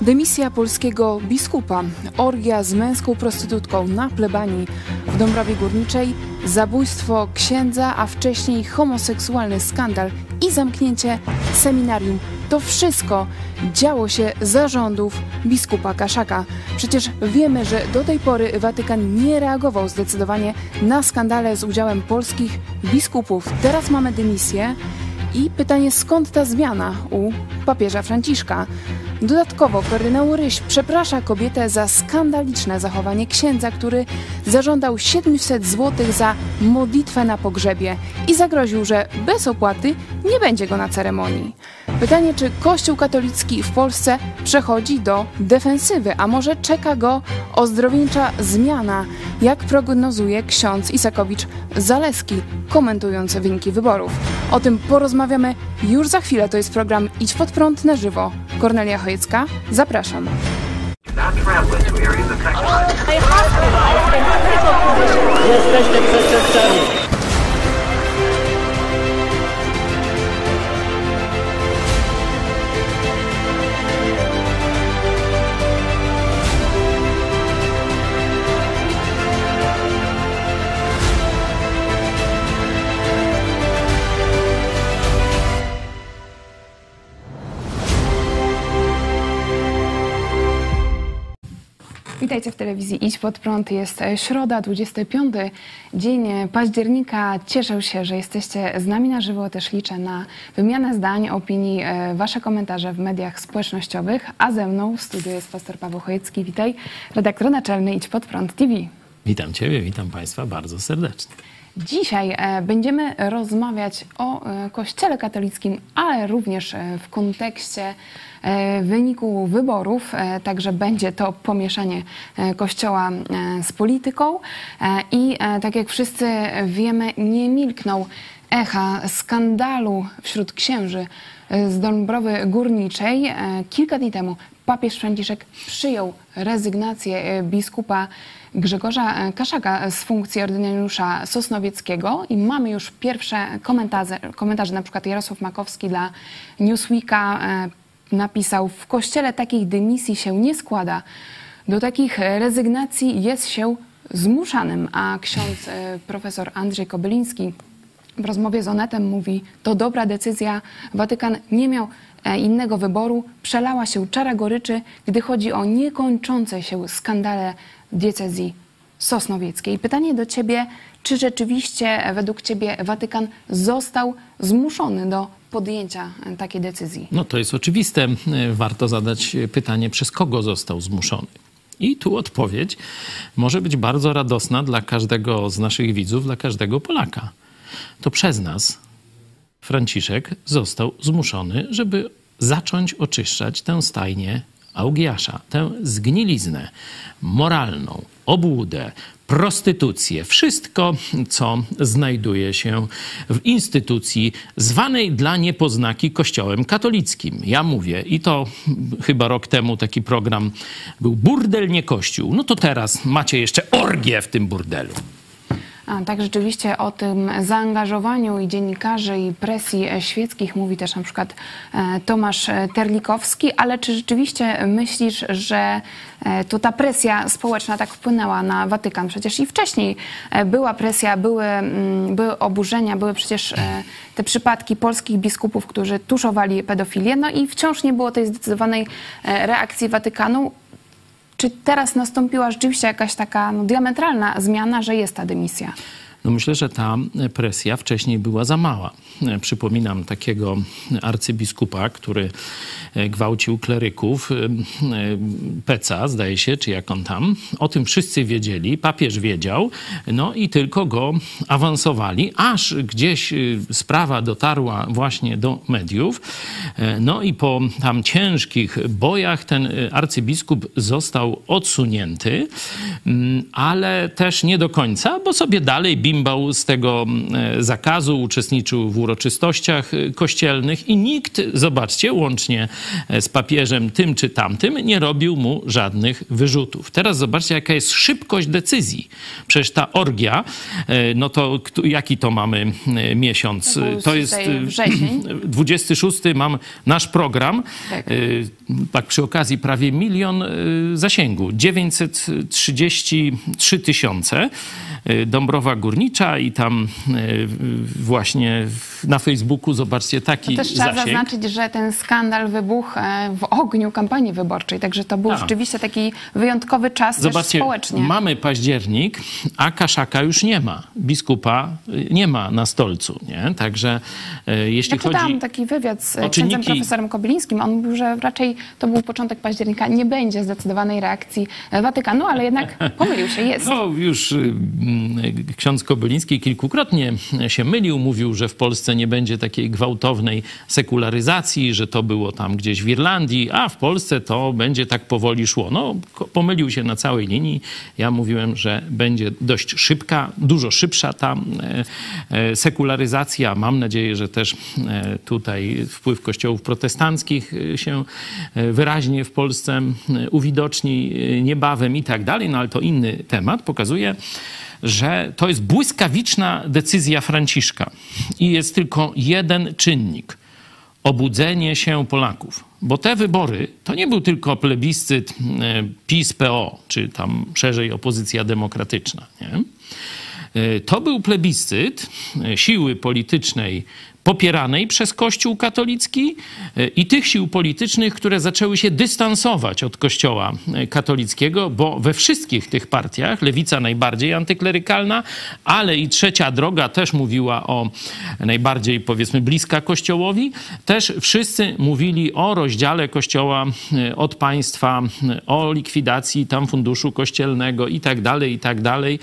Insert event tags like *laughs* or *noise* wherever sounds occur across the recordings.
Dymisja polskiego biskupa, orgia z męską prostytutką na plebanii w Dąbrowie Górniczej, zabójstwo księdza, a wcześniej homoseksualny skandal i zamknięcie seminarium. To wszystko działo się za rządów biskupa Kaszaka. Przecież wiemy, że do tej pory Watykan nie reagował zdecydowanie na skandale z udziałem polskich biskupów. Teraz mamy dymisję i pytanie skąd ta zmiana u papieża Franciszka. Dodatkowo kardynał Ryś przeprasza kobietę za skandaliczne zachowanie księdza, który zażądał 700 zł za modlitwę na pogrzebie i zagroził, że bez opłaty nie będzie go na ceremonii. Pytanie, czy Kościół katolicki w Polsce przechodzi do defensywy, a może czeka go ozdrowieńcza zmiana, jak prognozuje ksiądz Isakowicz Zaleski, komentując wyniki wyborów. O tym porozmawiamy już za chwilę. To jest program Idź pod prąd na żywo. Kornelia Chojecka, zapraszam. Jesteście przestępcami. Witajcie w telewizji Idź Pod Prąd. Jest e, środa, 25 dzień października. Cieszę się, że jesteście z nami na żywo. Też liczę na wymianę zdań, opinii, e, wasze komentarze w mediach społecznościowych. A ze mną w studiu jest pastor Paweł Chojecki. Witaj, redaktor naczelny Idź Pod Prąd TV. Witam Ciebie, witam Państwa bardzo serdecznie. Dzisiaj e, będziemy rozmawiać o e, Kościele katolickim, ale również e, w kontekście wyniku wyborów. Także będzie to pomieszanie Kościoła z polityką. I tak jak wszyscy wiemy, nie milkną echa skandalu wśród księży z Dąbrowy Górniczej. Kilka dni temu papież Franciszek przyjął rezygnację biskupa Grzegorza Kaszaka z funkcji ordynariusza Sosnowieckiego i mamy już pierwsze komentarze, komentarze na przykład Jarosław Makowski dla Newsweeka e, napisał w kościele takich dymisji się nie składa. Do takich rezygnacji jest się zmuszanym, a ksiądz e, profesor Andrzej Kobyliński w rozmowie z Onetem mówi, to dobra decyzja, Watykan nie miał e, innego wyboru, przelała się czara goryczy, gdy chodzi o niekończące się skandale diecezji sosnowieckiej. Pytanie do Ciebie, czy rzeczywiście według Ciebie Watykan został zmuszony do podjęcia takiej decyzji? No to jest oczywiste. Warto zadać pytanie, przez kogo został zmuszony. I tu odpowiedź może być bardzo radosna dla każdego z naszych widzów, dla każdego Polaka. To przez nas Franciszek został zmuszony, żeby zacząć oczyszczać tę stajnię Augiasza, tę zgniliznę moralną, obłudę, prostytucję, wszystko, co znajduje się w instytucji zwanej dla niepoznaki Kościołem katolickim. Ja mówię, i to chyba rok temu taki program był Burdel, nie Kościół. No to teraz macie jeszcze orgię w tym burdelu. Tak, rzeczywiście o tym zaangażowaniu i dziennikarzy i presji świeckich mówi też na przykład e, Tomasz Terlikowski, ale czy rzeczywiście myślisz, że e, to ta presja społeczna tak wpłynęła na Watykan? Przecież i wcześniej e, była presja, były, mm, były oburzenia, były przecież te przypadki polskich biskupów, którzy tuszowali pedofilię, no i wciąż nie było tej zdecydowanej reakcji Watykanu. Czy teraz nastąpiła rzeczywiście jakaś taka no, diametralna zmiana, że jest ta dymisja? No myślę, że ta presja wcześniej była za mała. Przypominam takiego arcybiskupa, który e, gwałcił kleryków, e, e, Peca, zdaje się, czy jak on tam. O tym wszyscy wiedzieli, papież wiedział, no i tylko go awansowali, aż gdzieś sprawa dotarła właśnie do mediów. No i po tam ciężkich bojach ten arcybiskup został odsunięty, ale też nie do końca, bo sobie dalej bim gimbał z tego e, zakazu, uczestniczył w uroczystościach e, kościelnych i nikt, zobaczcie, łącznie z papieżem tym czy tamtym, nie robił mu żadnych wyrzutów. Teraz zobaczcie, jaka jest szybkość decyzji. Przecież ta orgia, no to jaki to mamy miesiąc? To, to jest wrzesień. *clears throat* 26 mam nasz program. Tak. tak przy okazji prawie milion zasięgu. 933 tysiące. Dąbrowa Górnicza i tam właśnie na Facebooku zobaczcie taki to też trzeba zasięg. zaznaczyć, że ten skandal wybuchł e, w ogniu kampanii wyborczej, także to był a. rzeczywiście taki wyjątkowy czas zobaczcie, społecznie. mamy październik, a Kaszaka już nie ma. Biskupa y, nie ma na stolcu, nie? Także jeśli ja chodzi... Ja taki wywiad z czynniki... księdzem profesorem Kobylińskim. On mówił, że raczej to był początek października. Nie będzie zdecydowanej reakcji Watykanu, ale jednak *laughs* pomylił się, jest. No już ksiądz Kobyliński kilkukrotnie się mylił, mówił, że w Polsce nie będzie takiej gwałtownej sekularyzacji, że to było tam gdzieś w Irlandii, a w Polsce to będzie tak powoli szło. No, pomylił się na całej linii. Ja mówiłem, że będzie dość szybka, dużo szybsza ta e, e, sekularyzacja. Mam nadzieję, że też e, tutaj wpływ kościołów protestanckich się wyraźnie w Polsce uwidoczni niebawem i tak dalej, no ale to inny temat. Pokazuje, że to jest błyskawiczna decyzja Franciszka i jest tylko jeden czynnik obudzenie się Polaków. Bo te wybory to nie był tylko plebiscyt e, PiS-PO, czy tam szerzej opozycja demokratyczna. Nie? E, to był plebiscyt e, siły politycznej popieranej przez Kościół katolicki e, i tych sił politycznych, które zaczęły się dystansować od Kościoła e, katolickiego, bo we wszystkich tych partiach, lewica najbardziej antyklerykalna, ale i trzecia droga też mówiła o najbardziej powiedzmy bliska Kościołowi, też wszyscy mówili o rozdziale Kościoła e, od państwa, o likwidacji tam funduszu kościelnego i tak dalej, i tak dalej,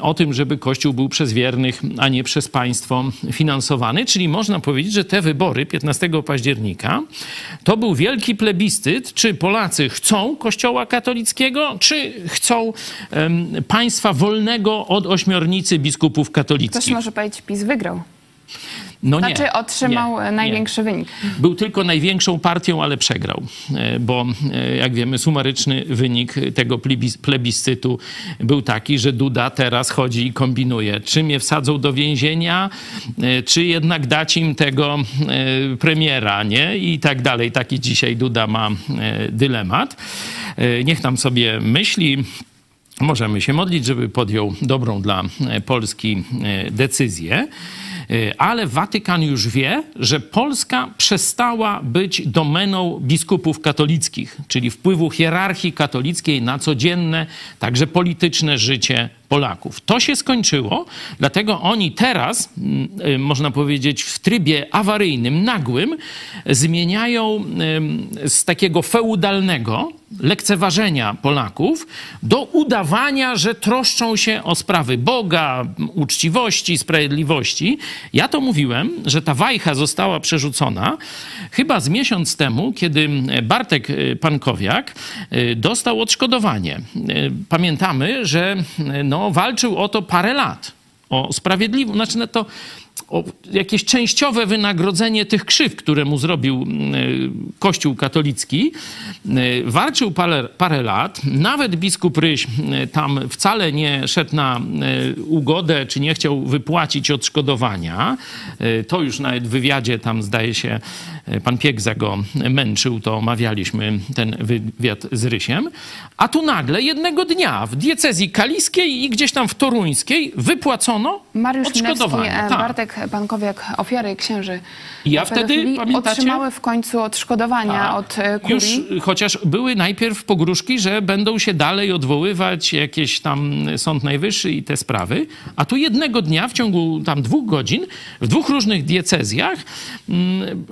o tym, żeby Kościół był przez wiernych, a nie przez państwo finansowany, czyli można powiedzieć, że te wybory 15 października to był wielki plebiscyt, czy Polacy chcą Kościoła katolickiego, czy chcą um, państwa wolnego od ośmiornicy biskupów katolickich. Ktoś może powiedzieć, PiS wygrał. No znaczy nie, otrzymał nie, największy nie. wynik. Był tylko największą partią, ale przegrał, e, bo e, jak wiemy sumaryczny wynik tego plebiscytu był taki, że Duda teraz chodzi i kombinuje, czy mnie wsadzą do więzienia, e, czy jednak dać im tego premiera, nie? I tak dalej. Taki dzisiaj Duda ma dylemat. Niech tam sobie myśli. Możemy się modlić, żeby podjął dobrą dla Polski decyzję. Y, ale Watykan już wie, że Polska przestała być domeną biskupów katolickich, czyli wpływu hierarchii katolickiej na codzienne, także polityczne życie Polaków. To się skończyło, dlatego oni teraz, mm, y, można powiedzieć, w trybie awaryjnym, nagłym, zmieniają z takiego feudalnego lekceważenia Polaków do udawania, że troszczą się o sprawy Boga, uczciwości, sprawiedliwości. Ja to mówiłem, że ta wajcha została przerzucona chyba z miesiąc temu, kiedy Bartek y, Pankowiak y, dostał odszkodowanie. Pamiętamy, że no, walczył o to parę lat. O sprawiedliwość, znaczy no to jakieś częściowe wynagrodzenie tych krzyw, które mu zrobił mm, Kościół katolicki. Y, walczył parę, parę, lat. Nawet biskup Ryś y, tam wcale nie szedł na ugodę, czy nie chciał wypłacić odszkodowania. To już nawet w wywiadzie tam zdaje się pan Piegza go męczył, to omawialiśmy ten wywiad z Rysiem. A tu nagle jednego dnia w diecezji kaliskiej i gdzieś tam w toruńskiej wypłacono Mariusz odszkodowanie. Minewski, tak. Bartek Pankowiak, ofiary księży I ja wtedy, pamiętacie? Otrzymały w końcu odszkodowania tak. od e, kurii. Już, chociaż były najpierw pogróżki, że będą się dalej odwoływać jakieś tam Sąd Najwyższy i te sprawy, a tu jednego dnia w ciągu tam dwóch godzin w dwóch różnych diecezjach mm,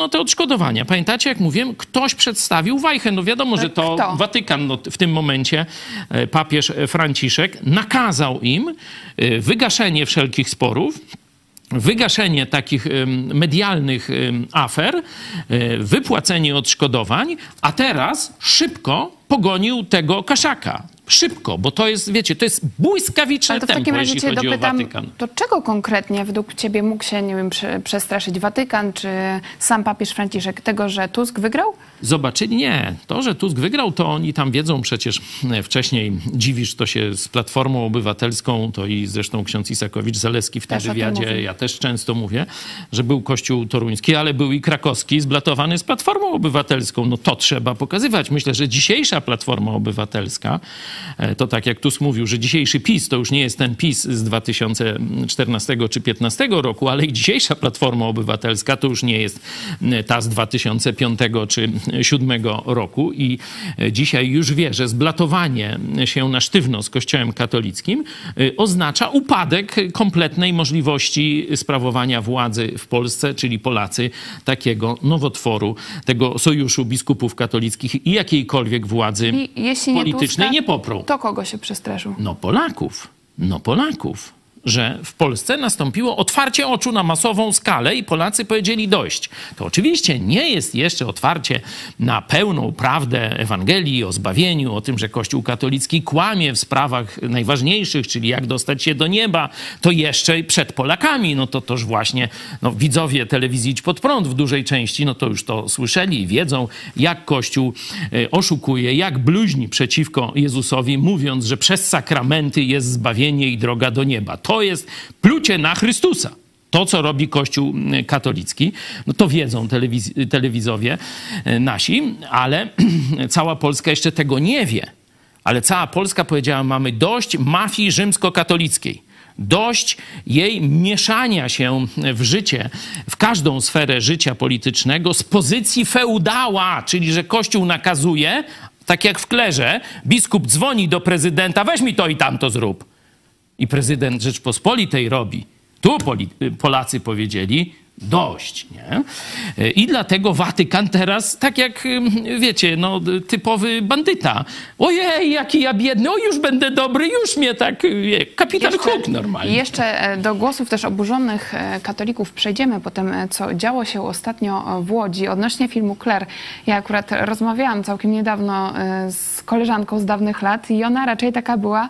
wypłacono te odszkodowania. Pamiętacie, jak mówiłem, ktoś przedstawił wajchę. No wiadomo, że to Kto? Watykan no, w tym momencie, e, papież Franciszek nakazał im e, wygaszenie wszelkich sporów, wygaszenie takich medialnych afer, e, wypłacenie odszkodowań, a teraz szybko pogonił tego kaszaka. Szybko, bo to jest, wiecie, to jest błyskawiczne Ale to w tempo, takim razie cię dopytam, to czego konkretnie według ciebie mógł się, nie wiem, prze- przestraszyć Watykan, czy sam papież Franciszek? Tego, że Tusk wygrał? Zobaczyli? Nie. To, że Tusk wygrał, to oni tam wiedzą przecież e, wcześniej. Dziwisz to się z Platformą Obywatelską, to i zresztą ksiądz Isakowicz-Zaleski w tym Też tym wywiadzie, ja też często mówię, że był Kościół Toruński, ale był i krakowski zblatowany z Platformą Obywatelską. No to trzeba pokazywać. Myślę, że dzisiejsza Platforma Obywatelska, to tak jak Tusk mówił, że dzisiejszy PiS to już nie jest ten PiS z 2014 czy 2015 roku, ale i dzisiejsza Platforma Obywatelska to już nie jest e, ta z 2005 czy 2007 roku i e, dzisiaj już wie, że zblatowanie się na sztywno z Kościołem katolickim e, oznacza upadek kompletnej możliwości sprawowania władzy w Polsce, czyli Polacy takiego nowotworu, tego sojuszu biskupów katolickich i jakiejkolwiek władzy I nie politycznej Tuska, nie poprą. To kogo się przestraszył? No Polaków, no Polaków, że w Polsce nastąpiło otwarcie oczu na masową skalę i Polacy powiedzieli dość. To oczywiście nie jest jeszcze otwarcie na pełną prawdę Ewangelii o zbawieniu, o tym, że Kościół katolicki kłamie w sprawach najważniejszych, czyli jak dostać się do nieba, to jeszcze przed Polakami. No to toż właśnie no, widzowie telewizji Idź Pod Prąd w dużej części, no to już to słyszeli i wiedzą, jak Kościół e, oszukuje, jak bluźni przeciwko Jezusowi, mówiąc, że przez sakramenty jest zbawienie i droga do nieba. To jest plucie na Chrystusa. To, co robi Kościół mm, katolicki, no to wiedzą telewiz- telewizowie e, nasi, ale *clears throat* cała Polska jeszcze tego nie wie. Ale cała Polska powiedziała, mamy dość mafii rzymskokatolickiej. Dość jej mieszania się w życie, w każdą sferę życia politycznego z pozycji feudała, czyli że Kościół nakazuje, tak jak w klerze, biskup dzwoni do prezydenta, weź mi to i tamto zrób. I prezydent Rzeczpospolitej robi. Tu Polacy powiedzieli dość, nie? I dlatego Watykan teraz, tak jak wiecie, no typowy bandyta. Ojej, jaki ja biedny, o już będę dobry, już mnie tak, wie, kapitan Hook normalnie. Jeszcze e, do głosów też oburzonych e, katolików przejdziemy po tym, e, co działo się ostatnio w Łodzi odnośnie filmu Claire. Ja akurat rozmawiałam całkiem niedawno z koleżanką z dawnych lat i ona raczej taka była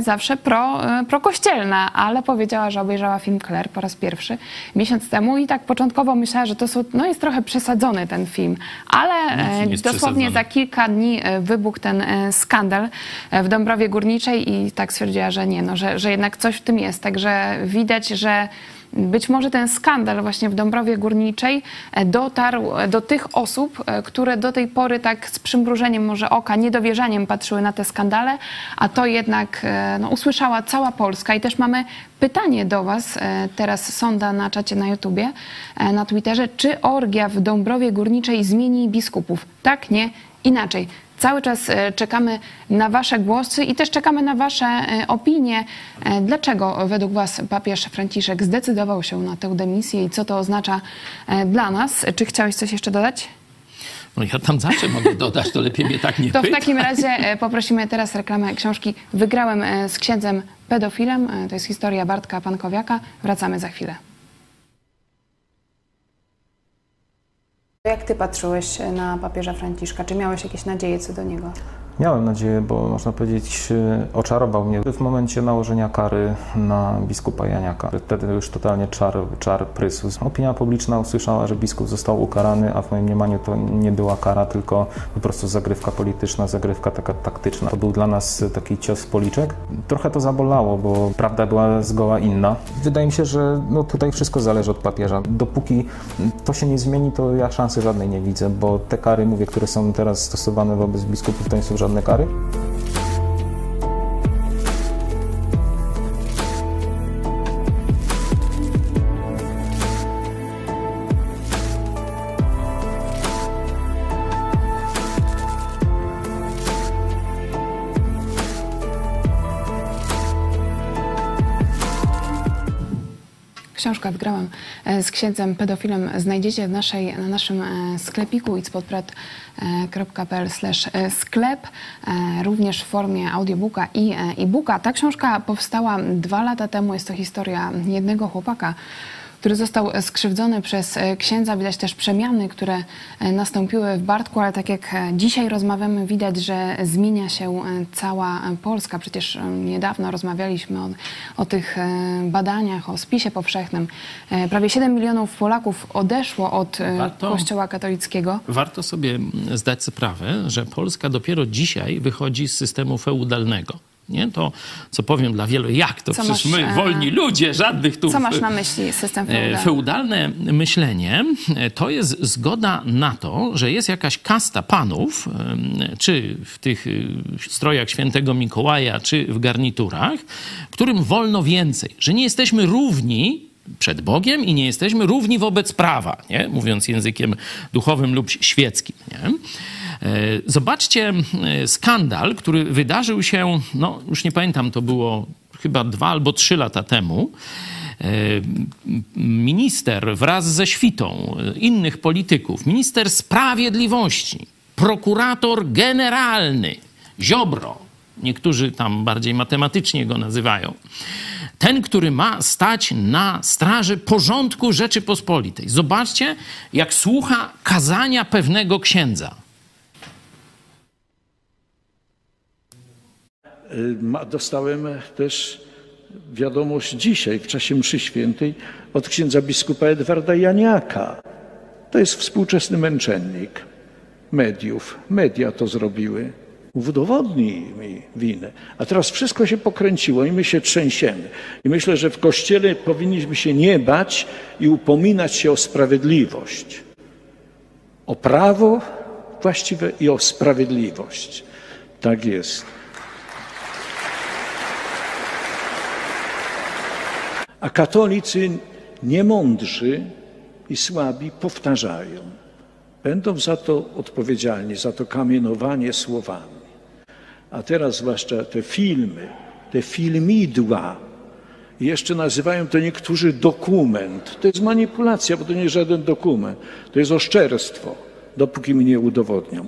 zawsze pro, prokościelna, ale powiedziała, że obejrzała film Claire po raz pierwszy miesiąc temu i tak początkowo myślała, że to są, no jest trochę przesadzony ten film, ale e, dosłownie za kilka dni e, wybuchł ten e, skandal w Dąbrowie Górniczej i tak stwierdziła, że nie, no, że, że jednak coś w tym jest. Także widać, że być może ten skandal właśnie w Dąbrowie Górniczej e, dotarł e, do tych osób, e, które do tej pory tak z przymrużeniem może oka, niedowierzaniem patrzyły na te skandale, a to jednak no, usłyszała cała Polska. I też mamy pytanie do Was, teraz sonda na czacie na YouTubie, na Twitterze, czy orgia w Dąbrowie Górniczej zmieni biskupów? Tak, nie, inaczej. Cały czas e, czekamy na Wasze głosy i też czekamy na Wasze e, opinie. E, Dlaczego według Was papież Franciszek zdecydował się na tę demisję i co to oznacza dla nas? Czy chciałeś coś jeszcze dodać? No ja tam zawsze mogę dodać, to lepiej mnie tak nie To w takim razie poprosimy teraz reklamę książki Wygrałem z księdzem pedofilem. To jest historia Bartka Pankowiaka. Wracamy za chwilę. Jak ty patrzyłeś na papieża Franciszka? Czy miałeś jakieś nadzieje co do niego? Miałem nadzieję, bo można powiedzieć, e, oczarował mnie w momencie nałożenia kary na biskupa Janiaka. Wtedy już totalnie czar, czar prysł. Opinia publiczna usłyszała, że biskup został ukarany, a w moim mniemaniu to nie była kara, tylko po prostu zagrywka polityczna, zagrywka taka taktyczna. To był dla nas taki cios policzek. Trochę to zabolało, bo prawda była zgoła inna. Wydaje mi się, że no, tutaj wszystko zależy od papieża. Dopóki to się nie zmieni, to ja szansy żadnej nie widzę, bo te kary, mówię, które są teraz stosowane wobec biskupów, to nie są żadne kary. Książka Wygrałam e, z księdzem pedofilem znajdziecie w naszej, na naszym e, sklepiku itspodprat.pl sklep, e, również w formie audiobooka i e-booka. Ta książka powstała dwa lata temu. Jest to historia jednego chłopaka, który został skrzywdzony przez księdza. Widać też przemiany, które nastąpiły w Bartku, ale tak jak dzisiaj rozmawiamy, widać, że zmienia się cała Polska. Przecież niedawno rozmawialiśmy o, o tych badaniach, o spisie powszechnym. Prawie 7 milionów Polaków odeszło od Warto... Kościoła katolickiego. Warto sobie zdać sprawę, że Polska dopiero dzisiaj wychodzi z systemu feudalnego. Nie? To, co powiem dla wielu, jak to? Co Przecież masz, my, e, wolni ludzie, żadnych tu... Co masz na myśli system e, feudalny? Feudalne myślenie e, to jest zgoda na to, że jest jakaś kasta panów, czy w tych strojach świętego Mikołaja, czy w garniturach, którym wolno więcej, że nie jesteśmy równi przed Bogiem i nie jesteśmy równi wobec prawa, nie? mówiąc językiem duchowym lub świeckim. Nie? E, zobaczcie e, skandal, który wydarzył się, no już nie pamiętam, to było chyba dwa albo trzy lata temu. E, minister wraz ze świtą innych polityków, minister sprawiedliwości, prokurator generalny Ziobro, niektórzy tam bardziej matematycznie go nazywają, ten, który ma stać na straży porządku Rzeczypospolitej. Zobaczcie, jak słucha kazania pewnego księdza. Dostałem też wiadomość dzisiaj, w czasie mszy świętej, od księdza biskupa Edwarda Janiaka. To jest współczesny męczennik mediów. Media to zrobiły udowodnij mi winę. A teraz wszystko się pokręciło i my się trzęsiemy. I myślę, że w Kościele powinniśmy się nie bać i upominać się o sprawiedliwość. O prawo właściwe i o sprawiedliwość. Tak jest. A katolicy niemądrzy i słabi powtarzają. Będą za to odpowiedzialni, za to kamienowanie słowami. A teraz zwłaszcza te filmy, te filmidła, jeszcze nazywają to niektórzy dokument. To jest manipulacja, bo to nie jest żaden dokument. To jest oszczerstwo, dopóki mnie udowodnią.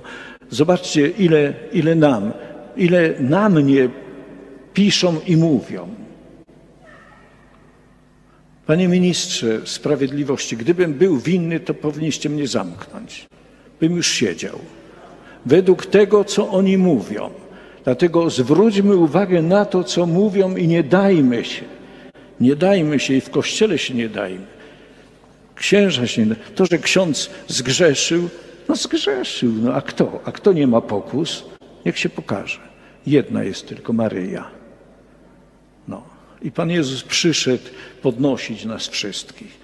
Zobaczcie, ile, ile nam, ile na mnie piszą i mówią. Panie ministrze sprawiedliwości, gdybym był winny, to powinniście mnie zamknąć. Bym już siedział. Według tego, co oni mówią. Dlatego zwróćmy uwagę na to, co mówią i nie dajmy się. Nie dajmy się i w kościele się nie dajmy. Księża się nie To, że ksiądz zgrzeszył, no zgrzeszył. No a kto? A kto nie ma pokus? Niech się pokaże. Jedna jest tylko Maryja. I Pan Jezus przyszedł podnosić nas wszystkich.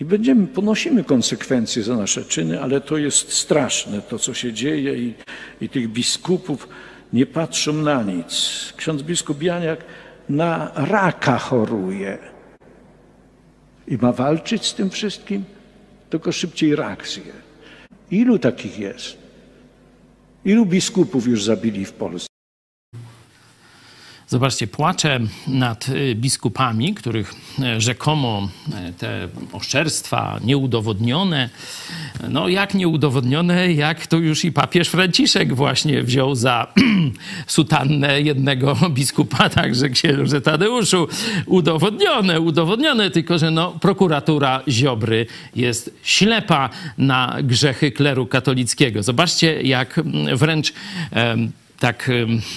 I będziemy, ponosimy konsekwencje za nasze czyny, ale to jest straszne, to co się dzieje i, i tych biskupów nie patrzą na nic. Ksiądz biskup Janiak na raka choruje i ma walczyć z tym wszystkim, tylko szybciej rak zje. Ilu takich jest? Ilu biskupów już zabili w Polsce? Zobaczcie, płaczę nad y, biskupami, których e, rzekomo e, te oszczerstwa nieudowodnione, no jak nieudowodnione, jak to już i papież Franciszek właśnie wziął za *clears throat* sutannę jednego *laughs* biskupa, także księże Tadeuszu, udowodnione, udowodnione, tylko że no, prokuratura Ziobry jest ślepa na grzechy kleru katolickiego. Zobaczcie, jak wręcz tak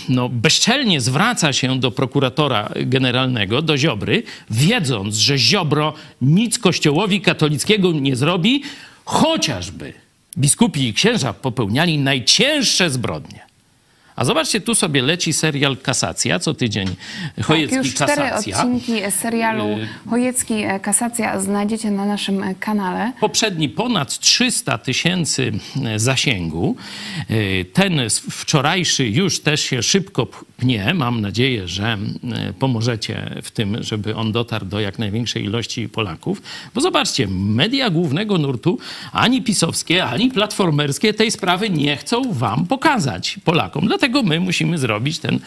no, bezczelnie zwraca się do prokuratora generalnego, do Ziobry, wiedząc, że Ziobro nic kościołowi katolickiego nie zrobi, chociażby biskupi i księża popełniali najcięższe zbrodnie. A zobaczcie, tu sobie leci serial Kasacja, co tydzień Chojecki tak, już cztery Kasacja. odcinki serialu y, Chojecki e, Kasacja znajdziecie na naszym e, kanale. Poprzedni ponad 300 tysięcy zasięgu. Ten wczorajszy już też się szybko pnie. Mam nadzieję, że pomożecie w tym, żeby on dotarł do jak największej ilości Polaków. Bo zobaczcie, media głównego nurtu, ani pisowskie, ani platformerskie tej sprawy nie chcą wam pokazać Polakom. Dlatego Dlatego my musimy zrobić ten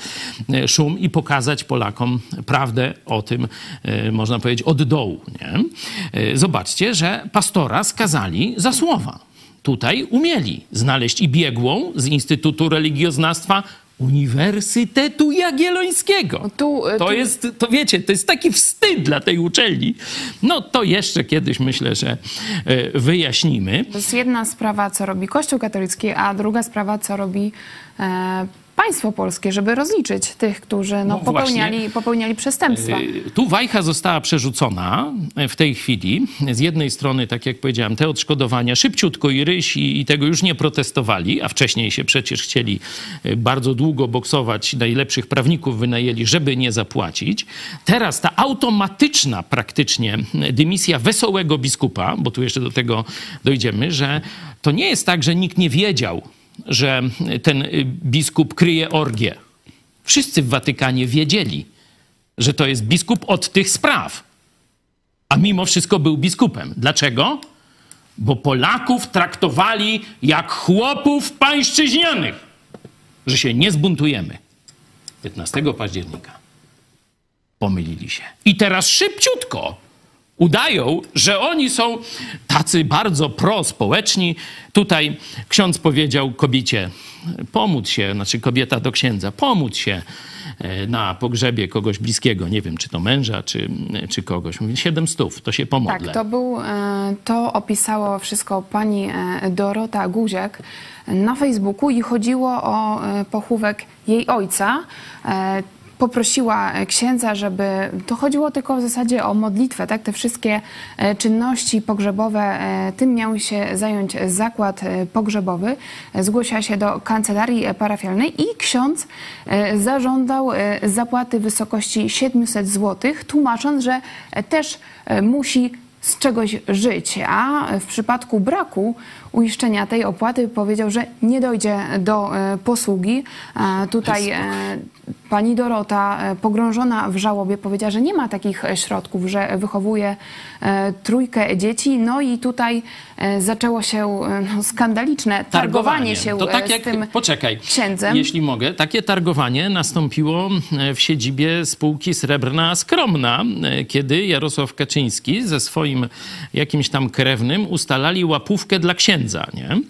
e, szum i pokazać Polakom prawdę o tym, e, można powiedzieć, od dołu. Nie? E, zobaczcie, że pastora skazali za słowa. Tutaj umieli znaleźć i biegłą z Instytutu Religioznawstwa Uniwersytetu Jagiellońskiego. No tu, to tu... jest, to wiecie, to jest taki wstyd dla tej uczelni. No to jeszcze kiedyś myślę, że e, wyjaśnimy. To jest jedna sprawa, co robi Kościół katolicki, a druga sprawa, co robi e, państwo polskie, żeby rozliczyć tych, którzy no, No popełniali, popełniali przestępstwa. Y, Tu wajcha została przerzucona w tej chwili. Z jednej strony, tak jak powiedziałem, te odszkodowania szybciutko i ryś i, i tego już nie protestowali, a wcześniej się przecież chcieli y, bardzo długo boksować, najlepszych prawników wynajęli, żeby nie zapłacić. Teraz ta automatyczna praktycznie dymisja wesołego biskupa, bo tu jeszcze do tego dojdziemy, że to nie jest tak, że nikt nie wiedział, że ten y, biskup kryje orgię. Wszyscy w Watykanie wiedzieli, że to jest biskup od tych spraw. A mimo wszystko był biskupem. Dlaczego? Bo Polaków traktowali jak chłopów pańszczyźnianych, że się nie zbuntujemy. 15 października pomylili się. I teraz szybciutko udają, że oni są tacy bardzo prospołeczni. Tutaj ksiądz powiedział kobiecie, pomóc się, znaczy kobieta do księdza, pomóc się e, na pogrzebie kogoś bliskiego, nie wiem, czy to męża, czy, czy kogoś. Mówi, siedem stów, to się pomodlę. Tak, to był, e, to opisało wszystko pani e, Dorota Guziak na Facebooku i chodziło o pochówek jej ojca. E, Poprosiła księdza, żeby to chodziło tylko w zasadzie o modlitwę, tak? Te wszystkie e, czynności pogrzebowe, e, tym miał się zająć zakład e, pogrzebowy. E, Zgłosiła się do kancelarii e, parafialnej i ksiądz e, zażądał e, zapłaty w wysokości 700 zł, tłumacząc, że e, też e, musi z czegoś żyć, a w przypadku braku uiszczenia tej opłaty powiedział, że nie dojdzie do e, posługi. E, Tutaj e, pani Dorota, pogrążona w żałobie, powiedziała, że nie ma takich środków, że wychowuje trójkę dzieci. No i tutaj zaczęło się no, skandaliczne targowanie się To tak z jak, tym poczekaj, księdzem. jeśli mogę, takie targowanie nastąpiło w siedzibie spółki Srebrna Skromna, kiedy Jarosław Kaczyński ze swoim jakimś tam krewnym ustalali łapówkę dla księdza, nie?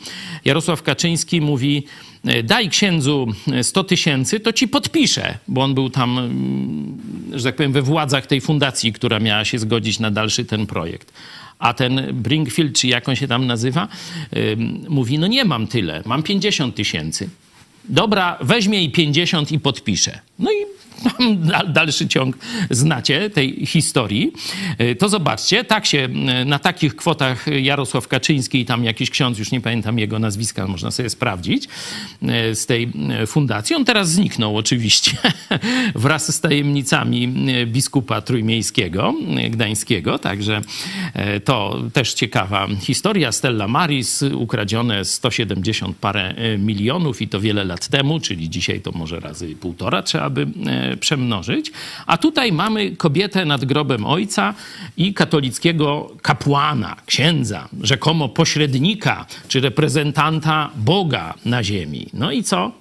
Jarosław Kaczyński mówi, e, daj księdzu 100 tysięcy, to ci podpiszę, bo on był tam, mm, że tak powiem, we władzach tej fundacji, która miała się zgodzić na dalszy ten projekt. A ten Brinkfield, czy jak on się tam nazywa, mówi, no nie mam tyle, mam 50 tysięcy. Dobra, weźmie jej 50 i podpiszę. No i dalszy ciąg znacie tej historii. Y, To zobaczcie, tak się y, na takich kwotach Jarosław Kaczyński i tam jakiś ksiądz, już nie pamiętam jego nazwiska, można sobie sprawdzić, y, z tej fundacji. On teraz zniknął oczywiście *laughs* wraz z tajemnicami biskupa trójmiejskiego, gdańskiego, także to też ciekawa historia. Stella Maris, ukradzione 170 parę milionów i to wiele lat temu, czyli dzisiaj to może razy półtora trzeba by e, przemnożyć. A tutaj mamy kobietę nad grobem ojca i katolickiego kapłana, księdza, rzekomo pośrednika czy reprezentanta Boga na ziemi. No i co?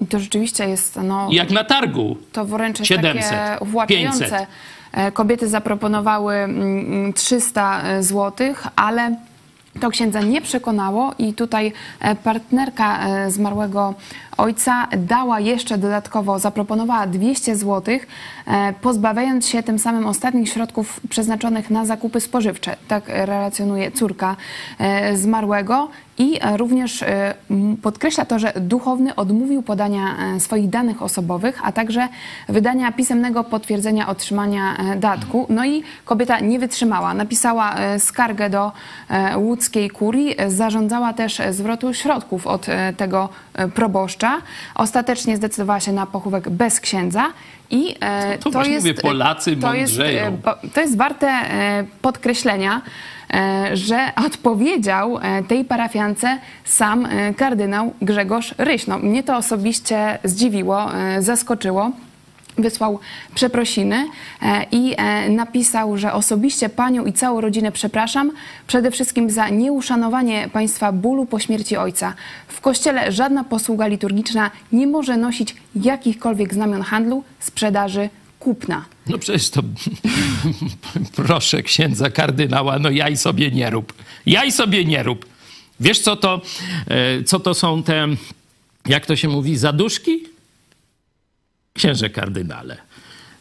I to rzeczywiście jest no, Jak na targu. To wręcz jest 700, takie uwłaczające. 500. E, Kobiety zaproponowały mm, 300 zł, ale to księdza nie przekonało i tutaj e, partnerka e, zmarłego ojca dała jeszcze dodatkowo, zaproponowała 200 zł, e, pozbawiając się tym samym ostatnich środków przeznaczonych na zakupy spożywcze. Tak relacjonuje córka e, zmarłego. I również e, podkreśla to, że duchowny odmówił podania swoich danych osobowych, a także wydania pisemnego potwierdzenia otrzymania datku. No i kobieta nie wytrzymała. Napisała skargę do łódzkiej kurii, zarządzała też zwrotu środków od tego proboszcza. Ostatecznie zdecydowała się na pochówek bez księdza. I e, To- to właśnie mówię, Polacy to jest, mądrzeją. e, to jest warte e, podkreślenia, e, że odpowiedział e, tej parafiance sam e, kardynał Grzegorz Ryś. No, mnie to osobiście zdziwiło, e, zaskoczyło. Wysłał przeprosiny e, i e, napisał, że osobiście panią i całą rodzinę przepraszam przede wszystkim za nieuszanowanie państwa bólu po śmierci ojca. W kościele żadna posługa liturgiczna nie może nosić jakichkolwiek znamion handlu, sprzedaży, kupna. No przecież to *laughs* proszę księdza kardynała, no jaj sobie nie rób. Jaj sobie nie rób. Wiesz co to, e, co to są te, jak to się mówi, zaduszki? Księże kardynale.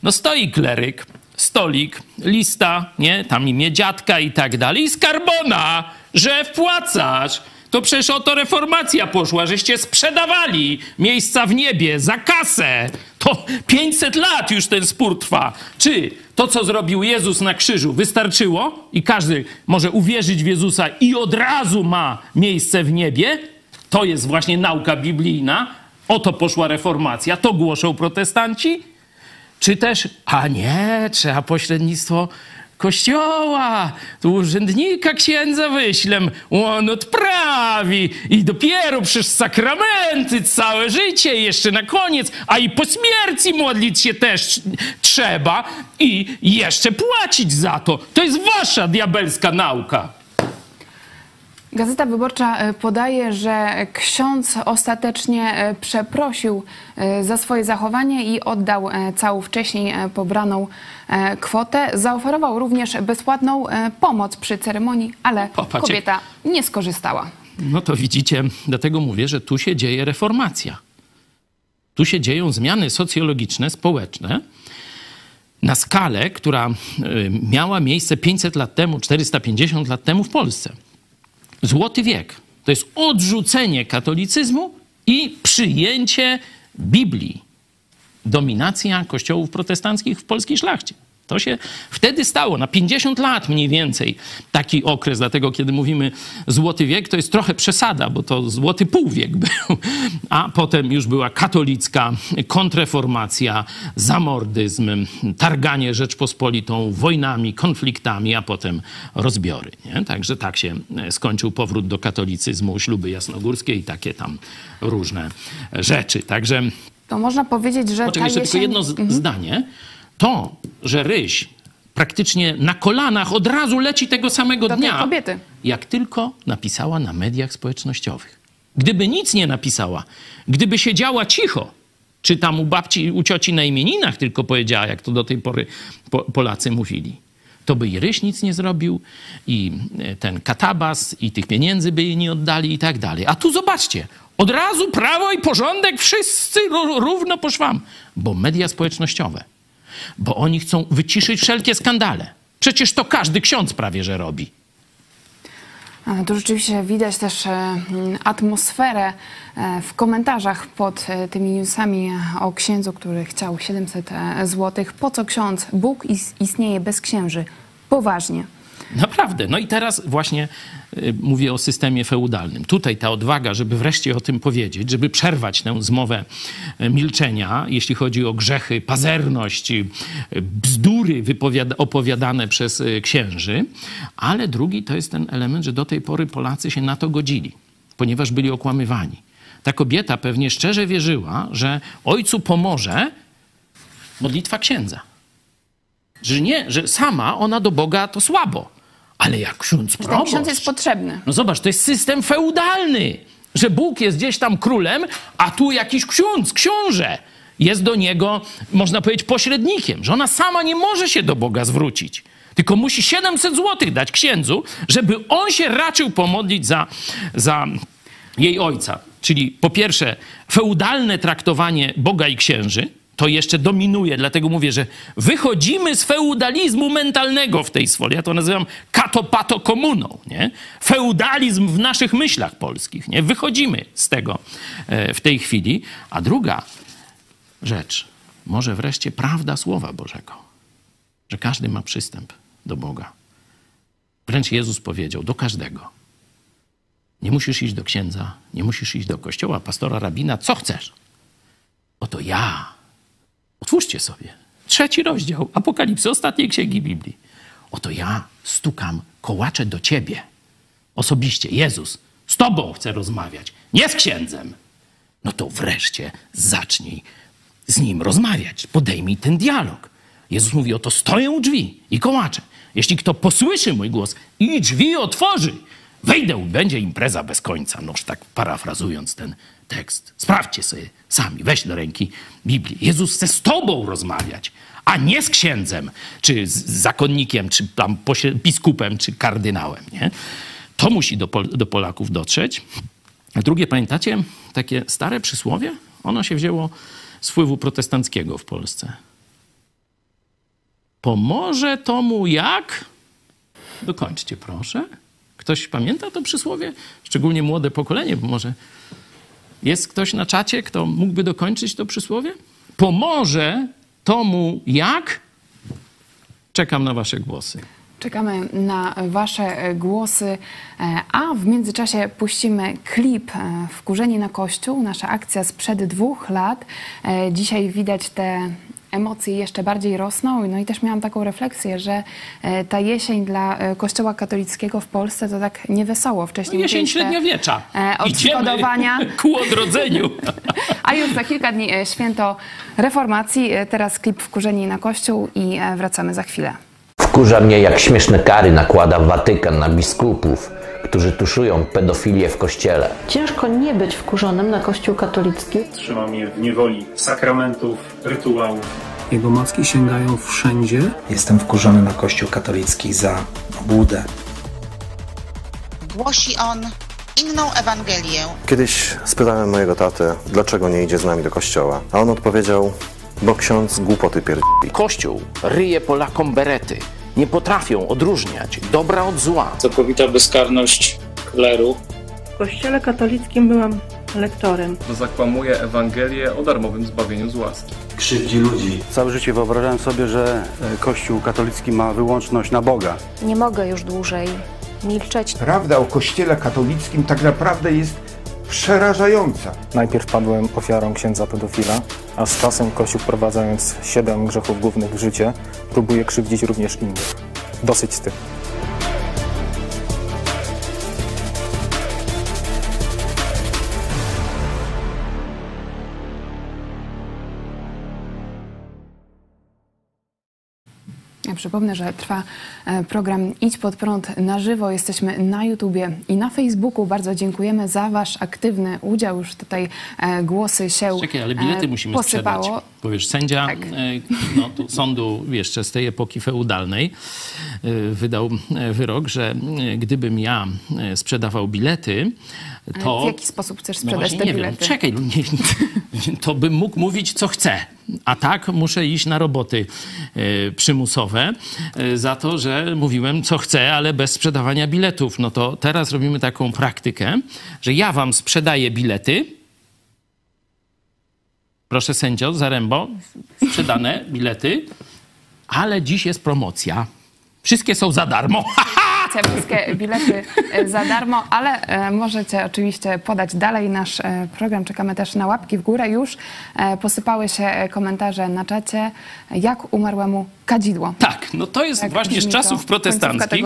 No stoi kleryk, stolik, lista, nie, tam imię dziadka i tak dalej, i skarbona, że wpłacasz. To przecież oto reformacja poszła, żeście sprzedawali miejsca w niebie za kasę. To 500 lat już ten spór trwa. Czy to, co zrobił Jezus na krzyżu, wystarczyło i każdy może uwierzyć w Jezusa i od razu ma miejsce w niebie? To jest właśnie nauka biblijna. O to poszła reformacja, to głoszą protestanci. Czy też, a nie, trzeba pośrednictwo kościoła, tu urzędnika księdza wyślem, on odprawi i dopiero przez sakramenty całe życie jeszcze na koniec, a i po śmierci modlić się też trzeba i jeszcze płacić za to. To jest wasza diabelska nauka. Gazeta Wyborcza e, podaje, że ksiądz ostatecznie e, przeprosił e, za swoje zachowanie i oddał całą wcześniej pobraną kwotę. Zaoferował również bezpłatną pomoc przy ceremonii, ale Popatrz, kobieta nie skorzystała. No to widzicie, dlatego mówię, że tu się dzieje reformacja. Tu się dzieją zmiany socjologiczne, społeczne na skalę, która miała miejsce 500 lat temu, 450 lat temu w Polsce. Złoty wiek to jest odrzucenie katolicyzmu i przyjęcie Biblii. Dominacja kościołów protestanckich w polskiej szlachcie. To się wtedy stało, na 50 lat mniej więcej taki okres, dlatego kiedy mówimy złoty wiek, to jest trochę przesada, bo to złoty półwiek *laughs* był, a potem już była katolicka kontreformacja, zamordyzm, targanie Rzeczpospolitą wojnami, konfliktami, a potem rozbiory. Nie? Także tak się skończył powrót do katolicyzmu, śluby jasnogórskie i takie tam różne rzeczy. Także... To można powiedzieć, że Poczekaj, jeszcze jesień... tylko jedno mhm. zdanie to, że ryś praktycznie na kolanach od razu leci tego samego Do dnia, jak tylko napisała na mediach społecznościowych. Gdyby nic nie napisała, gdyby siedziała cicho, czy tam u babci, u cioci na imieninach tylko powiedziała, jak to do tej pory Polacy mówili, to by i Ryś nic nie zrobił, i e, ten katabas, i tych pieniędzy by jej nie oddali i tak dalej. A tu zobaczcie, od razu prawo i porządek, wszyscy równo po szwam, bo media społecznościowe – bo oni chcą wyciszyć wszelkie skandale. Przecież to każdy ksiądz prawie że robi. Tu rzeczywiście widać też e, atmosferę e, w komentarzach pod e, tymi newsami o księdzu, który chciał 700 zł. Po co ksiądz? Bóg istnieje bez księży. Poważnie. Naprawdę. No i teraz właśnie mówię o systemie feudalnym. Tutaj ta odwaga, żeby wreszcie o tym powiedzieć, żeby przerwać tę zmowę y, milczenia, jeśli chodzi o grzechy, pazerność, y, bzdury opowiadane przez księży, ale drugi to jest ten element, że do tej pory Polacy się na to godzili, ponieważ byli okłamywani. Ta kobieta pewnie szczerze wierzyła, że ojcu pomoże modlitwa księdza. Że nie, że sama ona do Boga to słabo. Ale jak ksiądz proboszcz... Ten ksiądz jest potrzebny. No zobacz, to jest system feudalny. Że Bóg jest gdzieś tam królem, a tu jakiś ksiądz, książę jest do niego, można powiedzieć, pośrednikiem. Że ona sama nie może się do Boga zwrócić. Tylko musi 700 złotych dać księdzu, żeby on się raczył pomodlić za, za jej ojca. Czyli po pierwsze feudalne traktowanie Boga i księży, to jeszcze dominuje. Dlatego mówię, że wychodzimy z feudalizmu mentalnego w tej swoli. Ja to nazywam katopato komuną. Nie? Feudalizm w naszych myślach polskich. Nie? Wychodzimy z tego e, w tej chwili. A druga rzecz, może wreszcie prawda Słowa Bożego, że każdy ma przystęp do Boga. Wręcz Jezus powiedział do każdego. Nie musisz iść do księdza, nie musisz iść do kościoła, pastora, rabina, co chcesz. Oto ja Otwórzcie sobie. Trzeci rozdział Apokalipsy, ostatniej księgi Biblii. Oto ja stukam kołacze do ciebie. Osobiście, Jezus, z tobą chcę rozmawiać, nie z księdzem. No to wreszcie zacznij z nim rozmawiać, podejmij ten dialog. Jezus mówi, oto stoję u drzwi i kołacze. Jeśli kto posłyszy mój głos i drzwi otworzy, wejdę będzie impreza bez końca. Noż tak parafrazując ten tekst. Sprawdźcie sobie sami, weź do ręki Biblię. Jezus chce z tobą rozmawiać, a nie z księdzem, czy z zakonnikiem, czy tam biskupem, czy kardynałem. Nie? To musi do, Pol do Polaków dotrzeć. A drugie, pamiętacie takie stare przysłowie? Ono się wzięło z wpływu protestanckiego w Polsce? Pomoże tomu jak? Dokończcie, proszę. Ktoś pamięta to przysłowie? Szczególnie młode pokolenie, bo może jest ktoś na czacie, kto mógłby dokończyć to przysłowie? Pomoże tomu jak? Czekam na Wasze głosy. Czekamy na Wasze e, głosy, e, a w międzyczasie puścimy klip e, Wkurzeni na Kościół, nasza akcja sprzed dwóch lat. Dzisiaj widać te emocje jeszcze bardziej rosną. No i też miałam taką refleksję, że ta jesień dla Kościoła katolickiego w Polsce to tak niewesoło. Wcześniej no jesień średniowiecza. Odszkodowania. Idziemy *laughs* ku odrodzeniu. *laughs* A już za kilka dni święto reformacji. Teraz klip Wkurzeni na Kościół i wracamy za chwilę. Wkurza mnie, jak śmieszne kary nakłada Watykan na biskupów, którzy tuszują pedofilię w kościele. Ciężko nie być wkurzonym na Kościół katolicki. Trzyma mnie w niewoli sakramentów, rytuałów. Jego macki sięgają wszędzie. Jestem wkurzony na Kościół katolicki za obłudę. Głosi on inną Ewangelię. Kiedyś spytałem mojego tatę, dlaczego nie idzie z nami do kościoła, a on odpowiedział, bo ksiądz głupoty pierdzi. Kościół ryje Polakom berety. Nie potrafią odróżniać dobra od zła. Całkowita bezkarność kleru. W kościele katolickim byłam lektorem. Zakłamuje Ewangelię o darmowym zbawieniu z łaski. Krzywdzi ludzi. Całe życie wyobrażałem sobie, że Kościół katolicki ma wyłączność na Boga. Nie mogę już dłużej milczeć. Prawda o Kościele katolickim tak naprawdę jest przerażająca. Najpierw padłem ofiarą księdza pedofila, a z czasem Kościół wprowadzając siedem grzechów głównych w życie, próbuje krzywdzić również innych. Dosyć z tym. Przypomnę, że trwa e, program Idź pod prąd na żywo. Jesteśmy na YouTubie i na Facebooku. Bardzo dziękujemy za Wasz aktywny udział. Już tutaj e, głosy się Czekaj, ale bilety musimy posypało. sprzedać. Bo wiesz, sędzia tak. no, sądu jeszcze z tej epoki feudalnej wydał wyrok, że gdybym ja sprzedawał bilety, to... w jaki sposób chcesz sprzedać no te nie bilety? Wiem. Czekaj, nie, to bym mógł mówić, co chcę. A tak muszę iść na roboty y, przymusowe y, za to, że mówiłem, co chcę, ale bez sprzedawania biletów. No to teraz robimy taką praktykę, że ja wam sprzedaję bilety. Proszę sędzio, Zarębo, sprzedane bilety, ale dziś jest promocja. Wszystkie są za darmo. *laughs* Wszystkie bilety za darmo, ale możecie oczywiście podać dalej nasz program. Czekamy też na łapki w górę. Już posypały się komentarze na czacie, jak umarłemu kadzidło. Tak, no to jest tak właśnie z czasów protestanckich,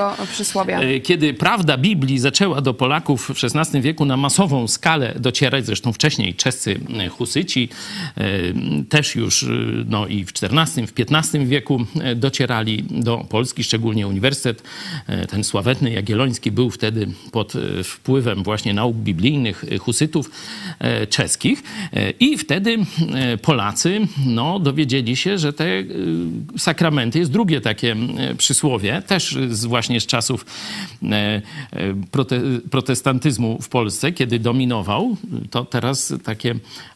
kiedy prawda Biblii zaczęła do Polaków w XVI wieku na masową skalę docierać, zresztą wcześniej czescy husyci też już no i w XIV, w XV wieku docierali do Polski, szczególnie Uniwersytet, ten sławetny Jagielloński był wtedy pod wpływem właśnie nauk biblijnych husytów czeskich i wtedy Polacy no, dowiedzieli się, że te sakramenty Jest drugie takie przysłowie, też z, właśnie z czasów prote, protestantyzmu w Polsce, kiedy dominował. To teraz takie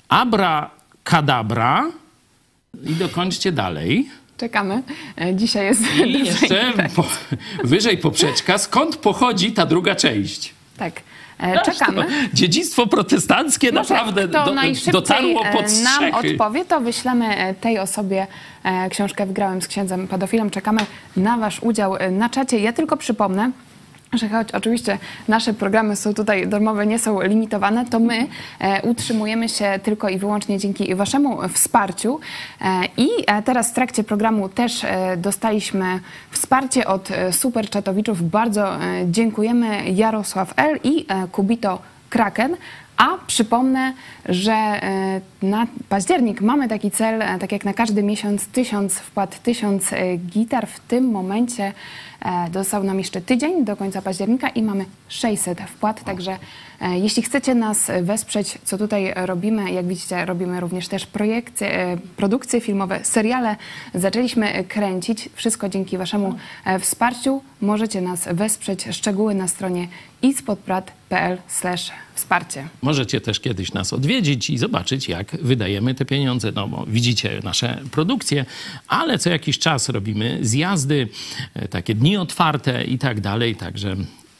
abra kadabra i dokończcie dalej. Czekamy. Dzisiaj jest... I *laughs* jeszcze po, wyżej poprzeczka. Skąd pochodzi ta druga część? Tak. Czekamy. Dziedzictwo protestanckie Może naprawdę kto do, dotarło pod nam strzechy. odpowie, to wyślemy tej osobie książkę Wgrałem z księdzem pedofilem. Czekamy na wasz udział na czacie. Ja tylko przypomnę, że choć oczywiście nasze programy są tutaj darmowe, nie są limitowane, to my e, utrzymujemy się tylko i wyłącznie dzięki waszemu wsparciu. E, I teraz w trakcie programu też e, dostaliśmy wsparcie od super czatowiczów. Bardzo dziękujemy Jarosław L. i Kubito Kraken. A przypomnę, że na październik mamy taki cel, tak jak na każdy miesiąc, tysiąc wpłat, tysiąc gitar. W tym momencie E, Dostał nam jeszcze tydzień do końca października i mamy 600 wpłat, także e, jeśli chcecie nas wesprzeć, co tutaj robimy, jak widzicie, robimy również też projekcje, e, produkcje filmowe, seriale. Zaczęliśmy kręcić, wszystko dzięki waszemu e, wsparciu. Możecie nas wesprzeć, szczegóły na stronie ispodprat.pl wsparcie. Możecie też kiedyś nas odwiedzić i zobaczyć, jak wydajemy te pieniądze. No bo widzicie nasze produkcje, ale co jakiś czas robimy zjazdy, e, takie dni otwarte i tak dalej. Także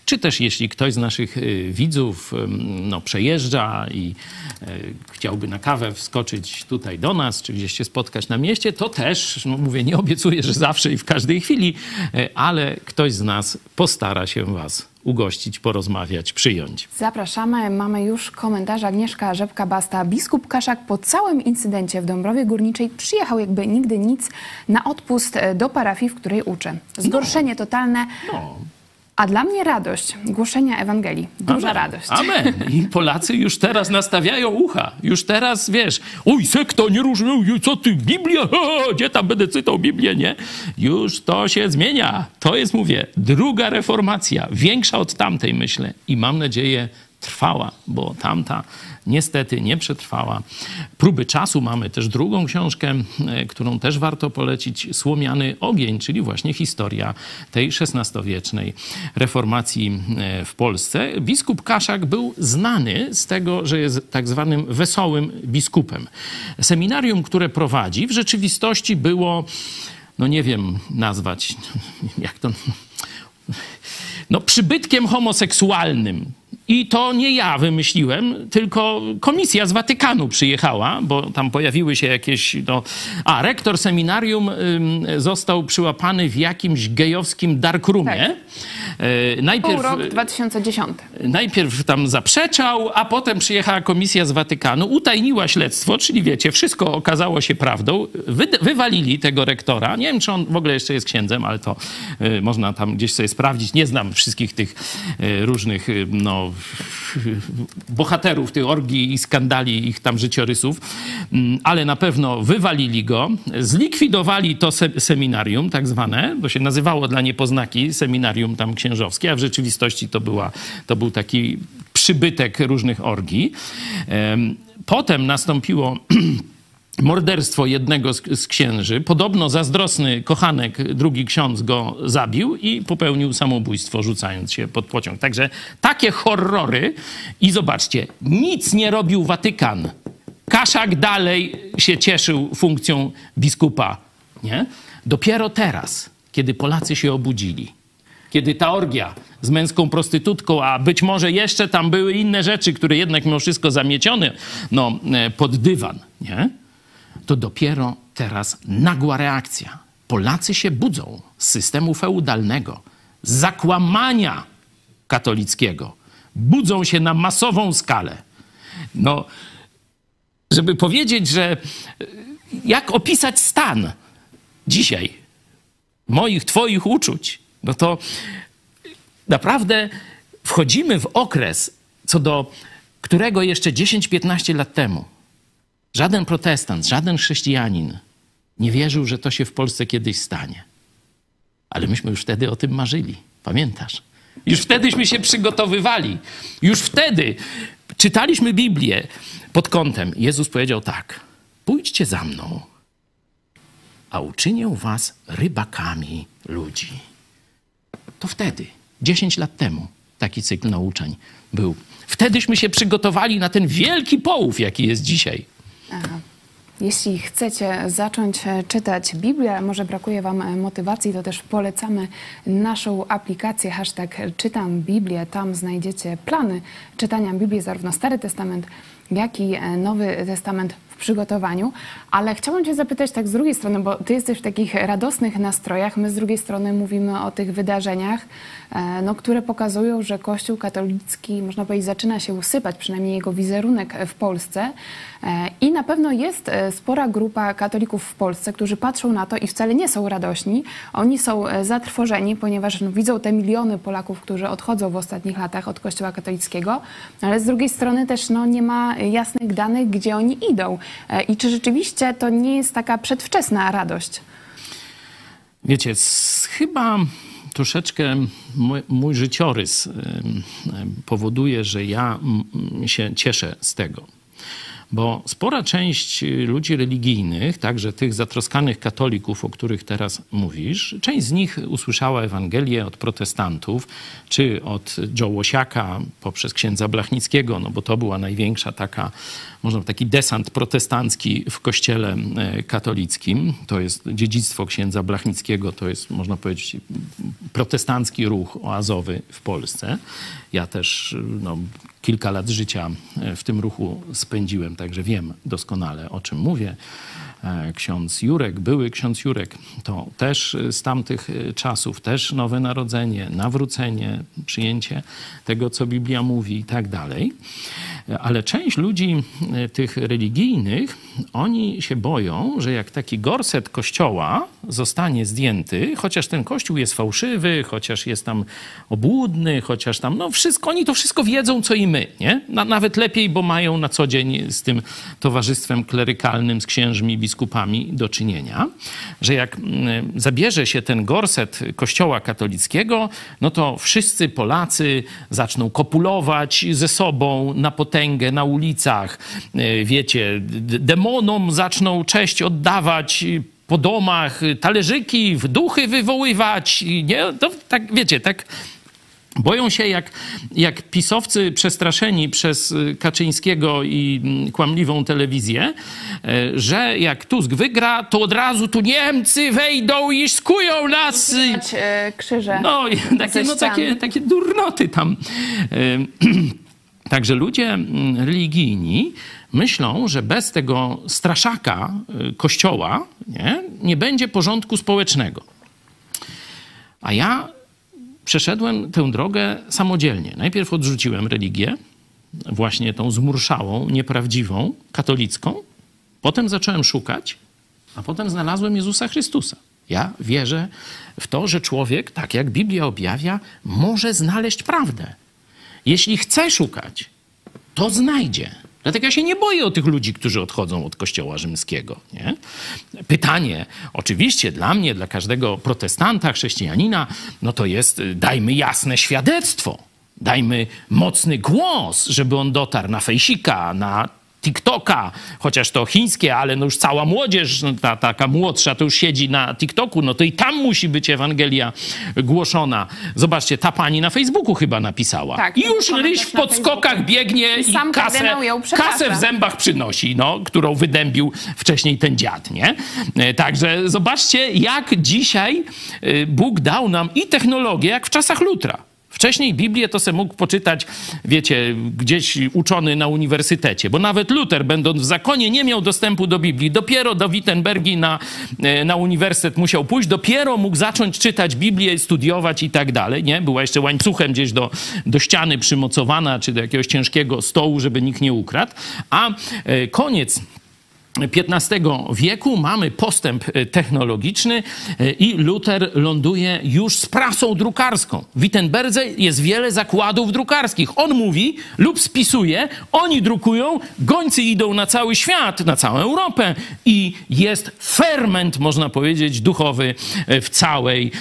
czy też jeśli ktoś z naszych y, widzów no, przejeżdża i y, chciałby na kawę wskoczyć tutaj do nas, czy gdzieś się spotkać na mieście, to też, no mówię, nie obiecuję, że zawsze i w każdej chwili, y, ale ktoś z nas postara się was ugościć, porozmawiać, przyjąć. Zapraszamy. Mamy już komentarz Agnieszka Rzepka-Basta. Biskup Kaszak po całym incydencie w Dąbrowie Górniczej przyjechał jakby nigdy nic na odpust do parafii, w której uczy. Zgorszenie totalne. No. A dla mnie radość głoszenia Ewangelii. Duża Amen. radość. Amen. I Polacy już teraz nastawiają ucha. Już teraz, wiesz, oj, sekta nie różnią, co ty, Biblia? *laughs* Ha, gdzie tam będę czytał Biblię, nie? Już to się zmienia. To jest, mówię, druga reformacja. Większa od tamtej, myślę. I mam nadzieję, trwała, bo tamta niestety nie przetrwała. Próby czasu mamy też drugą książkę, e, którą też warto polecić, Słomiany ogień, czyli właśnie historia tej XVI-wiecznej reformacji e, w Polsce. Biskup Kaszak był znany z tego, że jest tak zwanym wesołym biskupem. Seminarium, które prowadzi, w rzeczywistości było, no nie wiem nazwać, *laughs* jak to no, przybytkiem homoseksualnym. I to nie ja wymyśliłem, tylko komisja z Watykanu przyjechała, bo tam pojawiły się jakieś. No, a rektor seminarium został przyłapany w jakimś gejowskim darkroomie. Tak. Y, najpierw, Pół rok 2010. najpierw tam zaprzeczał, a potem przyjechała komisja z Watykanu, utajniła śledztwo, czyli wiecie, wszystko okazało się prawdą. Wy, wywalili tego rektora. Nie wiem, czy on w ogóle jeszcze jest księdzem, ale to y, można tam gdzieś sobie sprawdzić. Nie znam wszystkich tych y, różnych y, no, *laughs* bohaterów tych orgii i skandali, ich tam życiorysów, Mm, ale na pewno wywalili go, zlikwidowali to se seminarium tak zwane, to się nazywało dla niepoznaki seminarium tam księżowskie, a w rzeczywistości to, była, to był taki przybytek różnych orgii. Em, Potem nastąpiło *clears throat* morderstwo jednego z, z księży. Podobno zazdrosny kochanek, drugi ksiądz go zabił i popełnił samobójstwo, rzucając się pod pociąg. Także takie horrory. I zobaczcie, nic nie robił Watykan. Kaszak dalej się cieszył funkcją biskupa. Nie? Dopiero teraz, kiedy Polacy się obudzili, kiedy ta orgia z męską prostytutką, a być może jeszcze tam były inne rzeczy, które jednak mimo wszystko zamiecione no, e, pod dywan, nie? To dopiero teraz nagła reakcja. Polacy się budzą z systemu feudalnego, zakłamania katolickiego. Budzą się na masową skalę. No, żeby powiedzieć, że jak opisać stan dzisiaj moich, twoich uczuć, no to naprawdę wchodzimy w okres, co do którego jeszcze 10-15 lat temu żaden protestant, żaden chrześcijanin nie wierzył, że to się w Polsce kiedyś stanie. Ale myśmy już wtedy o tym marzyli. Pamiętasz? Już wtedyśmy się przygotowywali. Już wtedy czytaliśmy Biblię pod kątem. Jezus powiedział tak: Pójdźcie za mną, a uczynię was rybakami ludzi. To wtedy, 10 lat temu, taki cykl nauczań był. Wtedyśmy się przygotowali na ten wielki połów, jaki jest dzisiaj. Jeśli chcecie zacząć e, czytać Biblię, może brakuje Wam e, motywacji, to też polecamy naszą aplikację hashtag Czytam Biblię. Tam znajdziecie plany czytania Biblii, zarówno Stary Testament, jak i e, Nowy Testament w przygotowaniu. Ale chciałam Cię zapytać tak z drugiej strony, bo Ty jesteś w takich radosnych nastrojach, my z drugiej strony mówimy o tych wydarzeniach, no, które pokazują, że Kościół katolicki, można powiedzieć, zaczyna się usypać, przynajmniej jego wizerunek w Polsce. E, I na pewno jest e, spora grupa katolików w Polsce, którzy patrzą na to i wcale nie są radośni. Oni są e, zatrwożeni, ponieważ no, widzą te miliony Polaków, którzy odchodzą w ostatnich latach od Kościoła katolickiego, ale z drugiej strony też no, nie ma jasnych danych, gdzie oni idą. I czy rzeczywiście to nie jest taka przedwczesna radość? Wiecie, chyba troszeczkę mój, mój życiorys powoduje, że ja się cieszę z tego. Bo spora część ludzi religijnych, także tych zatroskanych katolików, o których teraz mówisz, część z nich usłyszała Ewangelię od protestantów, czy od Joe Łosiaka poprzez księdza Blachnickiego, no bo to była największa taka, można taki desant protestancki w kościele e, katolickim. To jest dziedzictwo księdza Blachnickiego, to jest, można powiedzieć, protestancki ruch oazowy w Polsce. Ja też no, kilka lat życia e, w tym ruchu spędziłem, także wiem doskonale o czym mówię. E, ksiądz Jurek, były ksiądz Jurek, to też z tamtych e, czasów, też nowe narodzenie, nawrócenie, przyjęcie tego, co Biblia mówi i tak dalej. Ale część ludzi tych religijnych, oni się boją, że jak taki gorset kościoła zostanie zdjęty, chociaż ten kościół jest fałszywy, chociaż jest tam obłudny, chociaż tam, no wszystko, oni to wszystko wiedzą, co i my, nie? nawet lepiej, bo mają na co dzień z tym towarzystwem klerykalnym, z księżmi, biskupami do czynienia, że jak mm, zabierze się ten gorset kościoła katolickiego, no to wszyscy Polacy zaczną kopulować ze sobą na potęgę na ulicach. E, wiecie, demonom zaczną cześć oddawać, po domach, talerzyki, w duchy wywoływać. Nie? To tak, wiecie, tak Boją się, jak, jak pisowcy przestraszeni przez Kaczyńskiego i kłamliwą telewizję, e, że jak Tusk wygra, to od razu tu Niemcy wejdą i skują nas. E, krzyże. No, takie, no takie, takie durnoty tam. *clears throat* Także ludzie religijni myślą, że bez tego straszaka kościoła nie, nie będzie porządku społecznego. A ja przeszedłem tę drogę samodzielnie. Najpierw odrzuciłem religię, właśnie tą zmurszałą, nieprawdziwą, katolicką. Potem zacząłem szukać, a potem znalazłem Jezusa Chrystusa. Ja wierzę w to, że człowiek, tak jak Biblia objawia, może znaleźć prawdę. Jeśli chce szukać, to znajdzie. Dlatego ja się nie boję o tych ludzi, którzy odchodzą od Kościoła Rzymskiego. Nie? Pytanie, oczywiście dla mnie, dla każdego protestanta, chrześcijanina, no to jest dajmy jasne świadectwo. Dajmy mocny głos, żeby on dotarł na fejsika, na TikToka, chociaż to chińskie, ale no już cała młodzież, no ta taka młodsza, to już siedzi na TikToku, no to i tam musi być Ewangelia głoszona. Zobaczcie, ta pani na Facebooku chyba napisała. Tak, I już ryś w podskokach biegnie i, I sam kasę, ją przeprasza. kasę w zębach przynosi, no, którą wydębił wcześniej ten dziad, nie? E, Także zobaczcie, jak dzisiaj e, Bóg dał nam i technologię, jak w czasach Lutra. Wcześniej Biblię to se mógł poczytać, wiecie, gdzieś uczony na uniwersytecie, bo nawet Luther, będąc w zakonie, nie miał dostępu do Biblii. Dopiero do Wittenbergi na, e, na uniwersytet musiał pójść, dopiero mógł zacząć czytać Biblię, studiować i tak dalej, nie? Była jeszcze łańcuchem gdzieś do, do ściany przymocowana, czy do jakiegoś ciężkiego stołu, żeby nikt nie ukradł. A e, koniec XV wieku mamy postęp e, technologiczny e, i Luther ląduje już z prasą drukarską. W Wittenberdze jest wiele zakładów drukarskich. On mówi lub spisuje, oni drukują, gońcy idą na cały świat, na całą Europę i jest ferment, można powiedzieć, duchowy e, w całej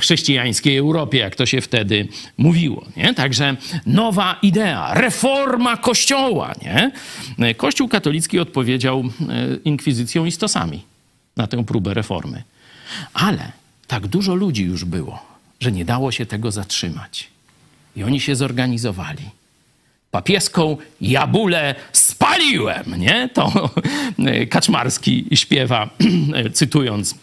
chrześcijańskiej Europie, jak to się wtedy mówiło. Nie? Także nowa idea, reforma Kościoła. Nie? Kościół katolicki odpowiedział inkwizycją i stosami na tę próbę reformy. Ale tak dużo ludzi już było, że nie dało się tego zatrzymać. I oni się zorganizowali. Papieską jabulę spaliłem, nie? To Kaczmarski śpiewa, *clears throat* cytując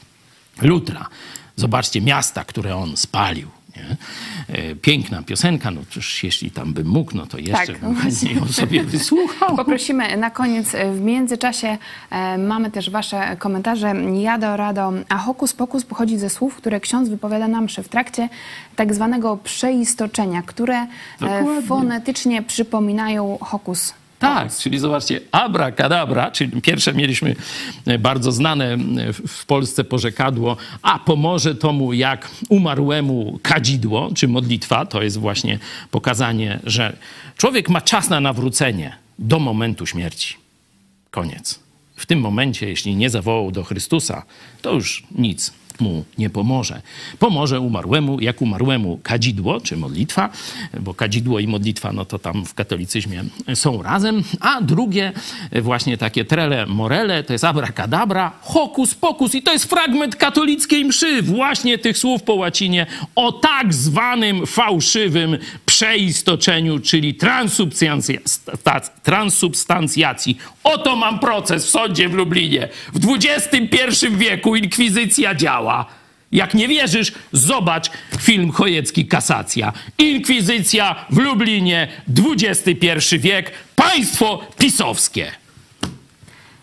Lutra. Zobaczcie miasta, które on spalił. Nie? Piękna piosenka, no cóż, jeśli tam bym mógł, no to jeszcze Tak, bym ją sobie wysłuchał. Poprosimy na koniec, w międzyczasie e, mamy też wasze komentarze. Jado, rado, a hokus pokus pochodzi ze słów, które ksiądz wypowiada na mszy w trakcie tak zwanego przeistoczenia, które e, Dokładnie. fonetycznie przypominają hokus Tak, czyli zobaczcie, abracadabra, czyli pierwsze mieliśmy e, bardzo znane w- Polsce porzekadło, a pomoże tomu jak umarłemu kadzidło, czy modlitwa, to jest właśnie pokazanie, że człowiek ma czas na nawrócenie do momentu śmierci. Koniec. W tym momencie, jeśli nie zawołał do Chrystusa, to już nic. Mu nie pomoże. Pomoże umarłemu, jak umarłemu kadzidło, czy modlitwa, bo kadzidło i modlitwa, no to tam w katolicyzmie są razem, a drugie właśnie takie trele morele, to jest abracadabra, hokus pokus i to jest fragment katolickiej mszy, właśnie tych słów po łacinie o tak zwanym fałszywym przeistoczeniu, czyli transubstancjacji. Oto mam proces w sądzie w Lublinie. W XXI wieku inkwizycja działa. Jak nie wierzysz, zobacz film Chojecki Kasacja. Inkwizycja w Lublinie, XXI wiek, państwo pisowskie.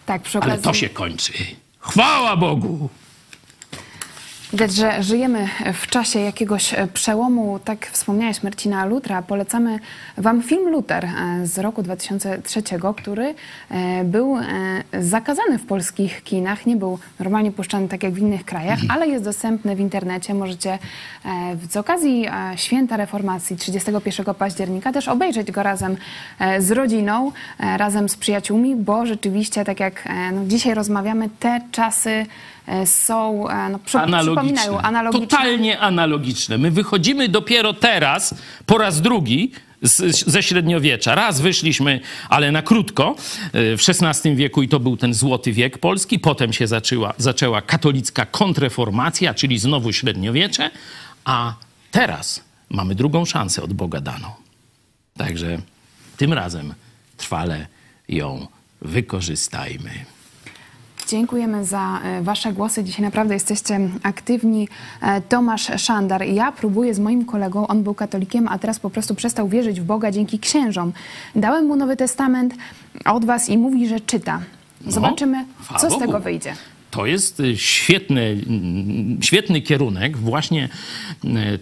Tak, przy okazji... Ale to się kończy. Chwała Bogu! Widać, że żyjemy w czasie jakiegoś przełomu. Tak wspomniałeś Marcina Lutra. Polecamy Wam film Luther e, z roku 2003, który e, był e, zakazany w polskich kinach. Nie był normalnie puszczany tak jak w innych krajach, ale jest dostępny w internecie. Możecie z okazji Święta Reformacji 31 października też obejrzeć go razem z rodziną, razem z przyjaciółmi, bo rzeczywiście, tak jak no, dzisiaj rozmawiamy, te czasy są no, przy, przypominają analogiczne. Totalnie analogiczne. My wychodzimy dopiero teraz, po raz drugi, z, ze średniowiecza. Raz wyszliśmy, ale na krótko, w XVI wieku i to był ten złoty wiek polski. Potem się zaczęła, zaczęła katolicka kontreformacja, czyli znowu średniowiecze, a teraz mamy drugą szansę od Boga daną. Także tym razem trwale ją wykorzystajmy. Dziękujemy za Wasze głosy. Dzisiaj naprawdę jesteście aktywni. Tomasz Szandar. Ja próbuję z moim kolegą, on był katolikiem, a teraz po prostu przestał wierzyć w Boga dzięki księżom. Dałem mu Nowy Testament od Was i mówi, że czyta. Zobaczymy, No, co z tego wyjdzie. To jest świetny, świetny kierunek. Właśnie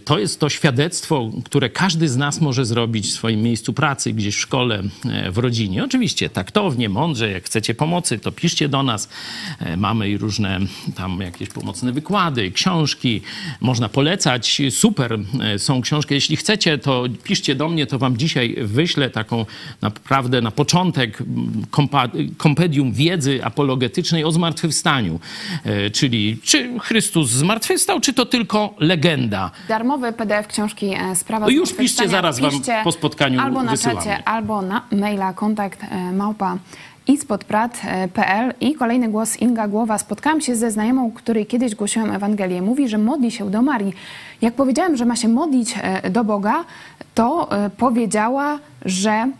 to jest to świadectwo, które każdy z nas może zrobić w swoim miejscu pracy, gdzieś w szkole, w rodzinie. Oczywiście taktownie, mądrze, jak chcecie pomocy, to piszcie do nas. Mamy i różne tam jakieś pomocne wykłady, książki. Można polecać. Super są książki. Jeśli chcecie, to piszcie do mnie, to wam dzisiaj wyślę taką naprawdę na początek kompedium wiedzy apologetycznej o zmartwychwstaniu. Czyli czy Chrystus zmartwychwstał, czy to tylko legenda? Darmowy PDF książki Sprawa No już piszcie, zaraz wam po spotkaniu Albo na wysyłamy. czacie, albo na maila kontakt małpa ispodprat.pl i kolejny głos Inga Głowa. Spotkałam się ze znajomą, której kiedyś głosiłam Ewangelię. Mówi, że modli się do Marii. Jak powiedziałam, że ma się modlić do Boga, to powiedziała, że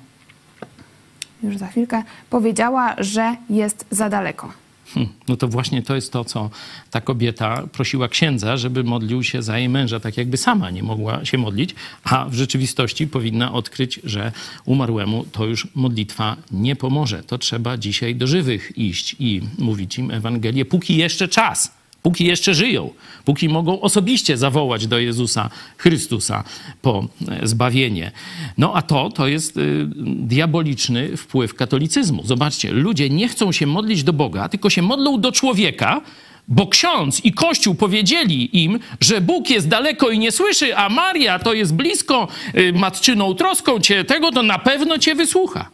już za chwilkę powiedziała, że jest za daleko. Hmm, no to właśnie to jest to, co ta kobieta prosiła księdza, żeby modlił się za jej męża, tak jakby sama nie mogła się modlić, a w rzeczywistości powinna odkryć, że umarłemu to już modlitwa nie pomoże. To trzeba dzisiaj do żywych iść i mówić im Ewangelię, póki jeszcze czas. Póki jeszcze żyją, póki mogą osobiście zawołać do Jezusa Chrystusa po zbawienie. No a to, to jest y, diaboliczny wpływ katolicyzmu. Zobaczcie, ludzie nie chcą się modlić do Boga, tylko się modlą do człowieka, bo ksiądz i kościół powiedzieli im, że Bóg jest daleko i nie słyszy, a Maria to jest blisko, y, matczyną troską cię tego, to na pewno cię wysłucha.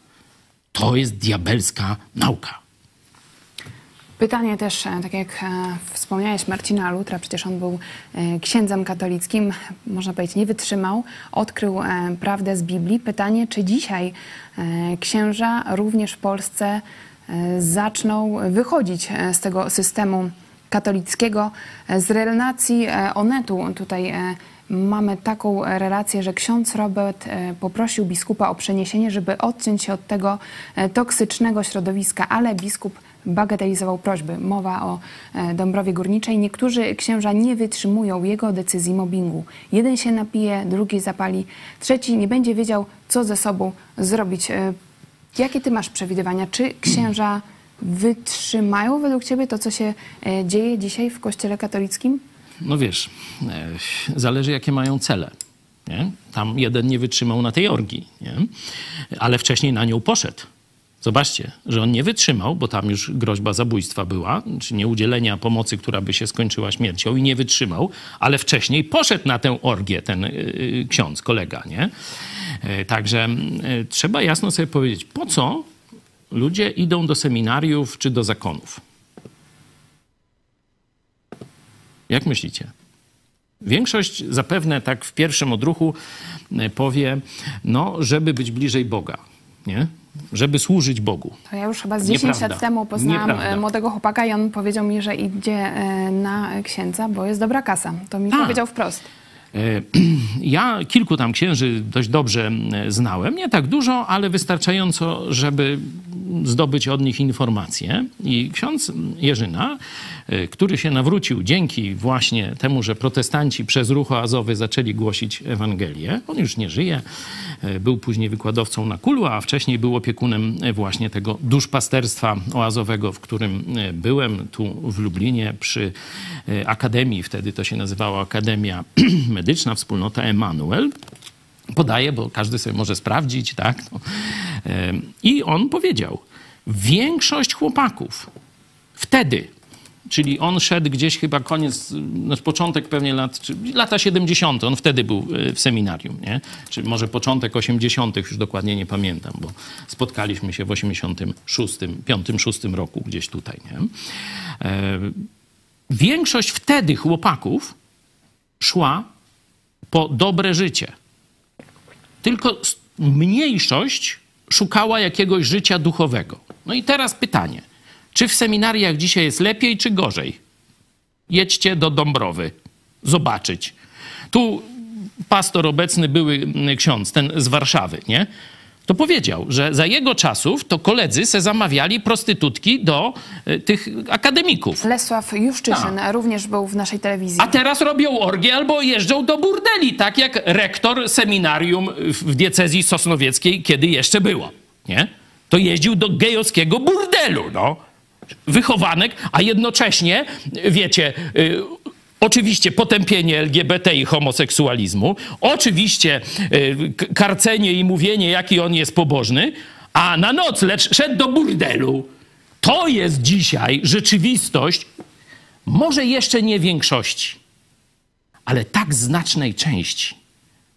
To jest diabelska nauka. Pytanie też, tak jak wspomniałeś, Marcina Lutra, przecież on był księdzem katolickim, można powiedzieć, nie wytrzymał, odkrył prawdę z Biblii. Pytanie, czy dzisiaj księża również w Polsce zaczną wychodzić z tego systemu katolickiego. Z relacji Onetu tutaj mamy taką relację, że ksiądz Robert poprosił biskupa o przeniesienie, żeby odciąć się od tego toksycznego środowiska, ale biskup bagatelizował prośby. Mowa o Dąbrowie Górniczej. Niektórzy księża nie wytrzymują jego decyzji mobbingu. Jeden się napije, drugi zapali, trzeci nie będzie wiedział, co ze sobą zrobić. Jakie ty masz przewidywania? Czy księża wytrzymają według ciebie to, co się dzieje dzisiaj w Kościele katolickim? No wiesz, zależy jakie mają cele. Nie? Tam jeden nie wytrzymał na tej orgii, nie? ale wcześniej na nią poszedł. Zobaczcie, że on nie wytrzymał, bo tam już groźba zabójstwa była, czy nieudzielenia pomocy, która by się skończyła śmiercią i nie wytrzymał, ale wcześniej poszedł na tę orgię ten y, ksiądz, kolega, nie? Y, także y, trzeba jasno sobie powiedzieć, po co ludzie idą do seminariów czy do zakonów? Jak myślicie? Większość zapewne tak w pierwszym odruchu e, powie, no, żeby być bliżej Boga, nie? Żeby służyć Bogu. To ja już chyba z 10 Nieprawda. lat temu poznałam Nieprawda. e, młodego chłopaka i on powiedział mi, że idzie e, na księdza, bo jest dobra kasa. To mi Tak. powiedział wprost. E, *clears throat* Ja kilku tam księży dość dobrze znałem, nie tak dużo, ale wystarczająco, żeby zdobyć od nich informacje. I ksiądz Jerzyna, który się nawrócił dzięki właśnie temu, że protestanci przez ruch oazowy zaczęli głosić Ewangelię, on już nie żyje, e, był później wykładowcą na Kulu, a wcześniej był opiekunem e, właśnie tego duszpasterstwa oazowego, w którym byłem tu w Lublinie przy Akademii, wtedy to się nazywało Akademia *clears throat* Medyczna Wspólnota Emanuel. Podaję, bo każdy sobie może sprawdzić, tak? No. I on powiedział, większość chłopaków wtedy, czyli on szedł gdzieś chyba koniec, no początek pewnie lat, lata 70., on wtedy był e, w seminarium, nie? Czy może początek 80., już dokładnie nie pamiętam, bo spotkaliśmy się w 86, 5, 6 roku gdzieś tutaj, nie? E, Większość wtedy chłopaków szła po dobre życie. Tylko mniejszość szukała jakiegoś życia duchowego. No i teraz pytanie: czy w seminariach dzisiaj jest lepiej, czy gorzej? Jedźcie do Dąbrowy, zobaczyć. Tu pastor obecny, były mm, ksiądz, ten z Warszawy, nie? To powiedział, że za jego czasów to koledzy se zamawiali prostytutki do y, tych akademików. Lesław Juszczyszyn również był w naszej telewizji. A teraz robią orgie albo jeżdżą do burdeli, tak jak rektor seminarium w diecezji sosnowieckiej, kiedy jeszcze było, nie? To jeździł do gejowskiego burdelu, no. Wychowanek, a jednocześnie, wiecie, y, oczywiście potępienie LGBT i homoseksualizmu, oczywiście y, karcenie i mówienie, jaki on jest pobożny, a na noc lecz szedł do burdelu. To jest dzisiaj rzeczywistość może jeszcze nie większości, ale tak znacznej części,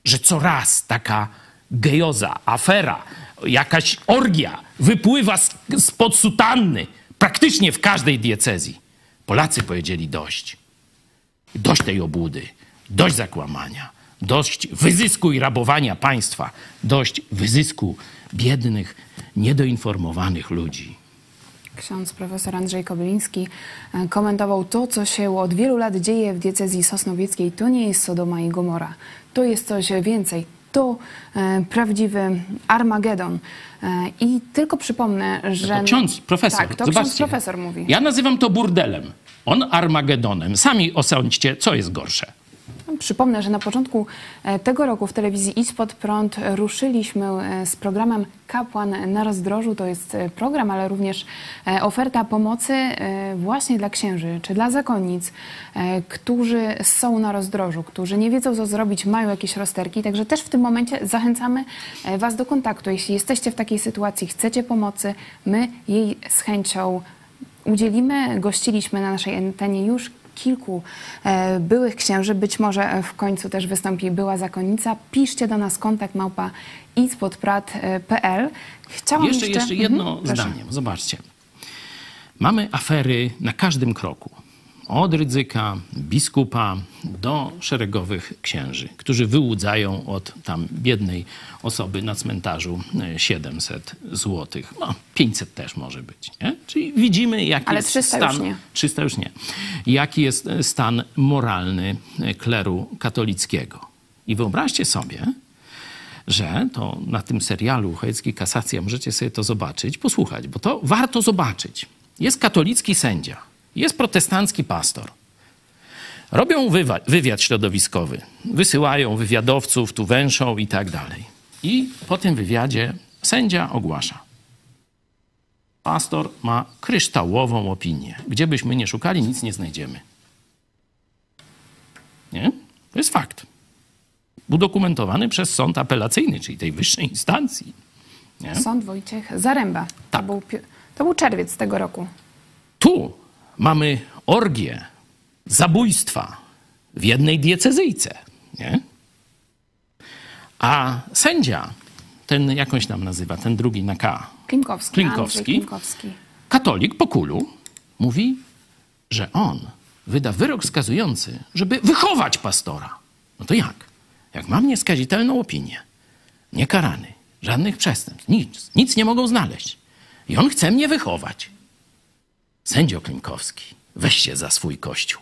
że coraz taka gejoza, afera, jakaś orgia wypływa spod sutanny praktycznie w każdej diecezji. Polacy powiedzieli dość. Dość tej obłudy, dość zakłamania, dość wyzysku i rabowania państwa, dość wyzysku biednych, niedoinformowanych ludzi. Ksiądz profesor Andrzej Kobyliński e, komentował to, co się od wielu lat dzieje w diecezji sosnowieckiej. To nie jest Sodoma i Gomora. To jest coś więcej. To e, prawdziwy Armagedon. E, I tylko przypomnę, że... To ksiądz, profesor, Tak, to zobaczcie. ksiądz profesor mówi. Ja nazywam to burdelem. On Armagedonem. Sami osądźcie, co jest gorsze. Przypomnę, że na początku e, tego roku w telewizji Idź Prąd ruszyliśmy e, z programem Kapłan na rozdrożu. To jest e, program, ale również oferta pomocy właśnie dla księży czy dla zakonnic, którzy są na rozdrożu, którzy nie wiedzą, co zrobić, mają jakieś rozterki. Także też w tym momencie zachęcamy Was do kontaktu. Jeśli jesteście w takiej sytuacji, chcecie pomocy, my jej z chęcią udzielimy. Gościliśmy na naszej antenie już kilku e, byłych księży. Być może w końcu też wystąpi była zakonnica. Piszcie do nas kontakt małpa ispodprat.pl. Chciałam jeszcze, jeszcze... jeszcze jedno Mhm, zdanie. Zobaczcie. Mamy afery na każdym kroku. Od ryzyka, biskupa do szeregowych księży, którzy wyłudzają od tam biednej osoby na cmentarzu e, 700 złotych. No, 500 też może być. Nie? Czyli widzimy, jaki Ale jest 300 stan... już nie. 300 już nie. Jaki jest e, stan moralny e, kleru katolickiego. I wyobraźcie sobie, że to na tym serialu Chojecki Kasacja możecie sobie to zobaczyć, posłuchać, bo to warto zobaczyć. Jest katolicki sędzia, jest protestancki pastor. Robią wywiad środowiskowy, wysyłają wywiadowców, tu węszą i tak dalej. I po tym wywiadzie sędzia ogłasza. Pastor ma kryształową opinię. Gdzie byśmy nie szukali, nic nie znajdziemy. Nie? To jest fakt udokumentowany przez sąd apelacyjny, czyli tej wyższej instancji. Nie? Sąd Wojciech Zaręba. Tak. To, był, to był czerwiec tego roku. Tu mamy orgię zabójstwa w jednej diecezyjce. Nie? A sędzia, ten jakąś tam nazywa, ten drugi na K, Klimkowski. Klimkowski. Klimkowski. katolik po kulu, mówi, że on wyda wyrok skazujący, żeby wychować pastora. No to jak? Jak mam nieskazitelną opinię, niekarany, żadnych przestępstw, nic, nic nie mogą znaleźć. I on chce mnie wychować. Sędzio Klimkowski, weź się za swój kościół.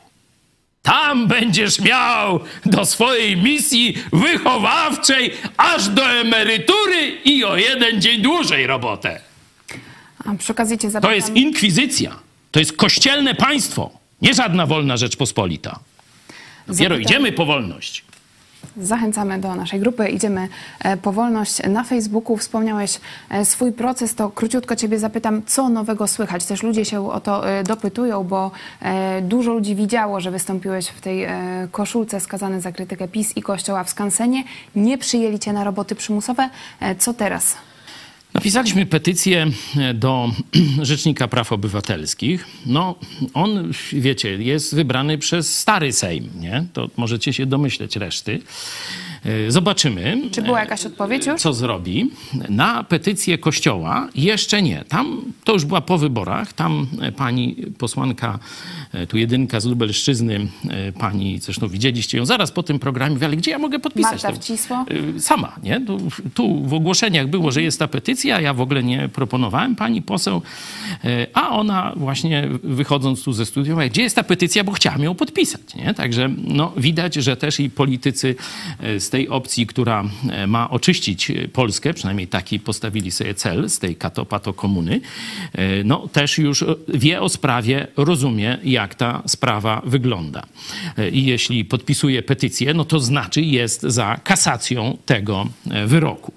Tam będziesz miał do swojej misji wychowawczej aż do emerytury i o jeden dzień dłużej robotę. A przy okazji cię To zapytam... jest inkwizycja. To jest kościelne państwo. Nie żadna wolna Rzeczpospolita. Dopiero Zapytam- idziemy po wolność. Zachęcamy do naszej grupy. Idziemy e, po wolność na Facebooku. Wspomniałeś e, swój proces, to króciutko Ciebie zapytam, co nowego słychać? Też ludzie się o to e, dopytują, bo dużo ludzi widziało, że wystąpiłeś w tej koszulce skazany za krytykę PiS i Kościoła w Skansenie. Nie przyjęli Cię na roboty przymusowe. Co teraz? Napisaliśmy petycję e, do *clears throat* Rzecznika Praw Obywatelskich. No, on, wiecie, jest wybrany przez stary Sejm, nie? To możecie się domyśleć reszty. E, Zobaczymy. Czy była jakaś odpowiedź już? co zrobi. Na petycję Kościoła jeszcze nie. Tam to już była po wyborach. Tam e, pani posłanka, e, tu jedynka z Lubelszczyzny, e, pani, zresztą widzieliście ją zaraz po tym programie, ale gdzie ja mogę podpisać? Marta? Wcisło? Sama, nie? Tu, tu w ogłoszeniach było, że jest ta petycja, ja w ogóle nie proponowałem pani poseł, a ona właśnie wychodząc tu ze studia, mówi, gdzie jest ta petycja, bo chciałam ją podpisać, nie? Także no, widać, że też i politycy z tej opcji, która y, ma oczyścić y, Polskę, przynajmniej taki postawili sobie cel z tej katopato komuny, y, no też już wie o sprawie, rozumie, jak ta sprawa wygląda. I jeśli podpisuje petycję, no to znaczy jest za kasacją tego e, wyroku.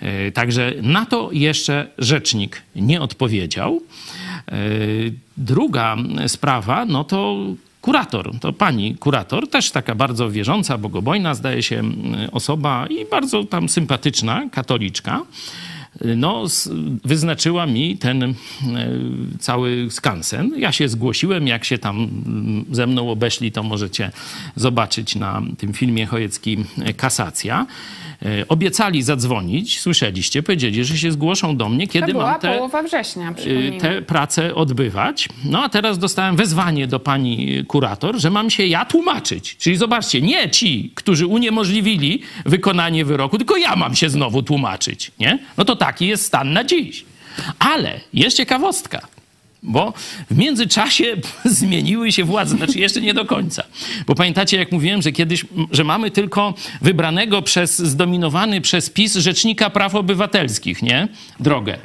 E, Także na to jeszcze rzecznik nie odpowiedział. E, Druga sprawa, no to kurator, to pani kurator, też taka bardzo wierząca, bogobojna, zdaje się, m, osoba i bardzo tam sympatyczna, katoliczka no, wyznaczyła mi ten e, cały skansen. Ja się zgłosiłem, jak się tam mm, ze mną obeszli, to możecie zobaczyć na tym filmie Chojecki e, Kasacja. E, Obiecali zadzwonić, słyszeliście, powiedzieli, że się zgłoszą do mnie, kiedy to była mam te, połowa września, przypomnijmy. te prace odbywać. No a teraz dostałem wezwanie do pani kurator, że mam się ja tłumaczyć. Czyli zobaczcie, nie ci, którzy uniemożliwili wykonanie wyroku, tylko ja mam się znowu tłumaczyć, nie? No to taki jest stan na dziś. Ale jest ciekawostka. Bo w międzyczasie *laughs* zmieniły się władze, znaczy jeszcze nie do końca. Bo pamiętacie, jak mówiłem, że kiedyś, że mamy tylko wybranego przez, zdominowany przez PiS Rzecznika Praw Obywatelskich, nie? Drogę.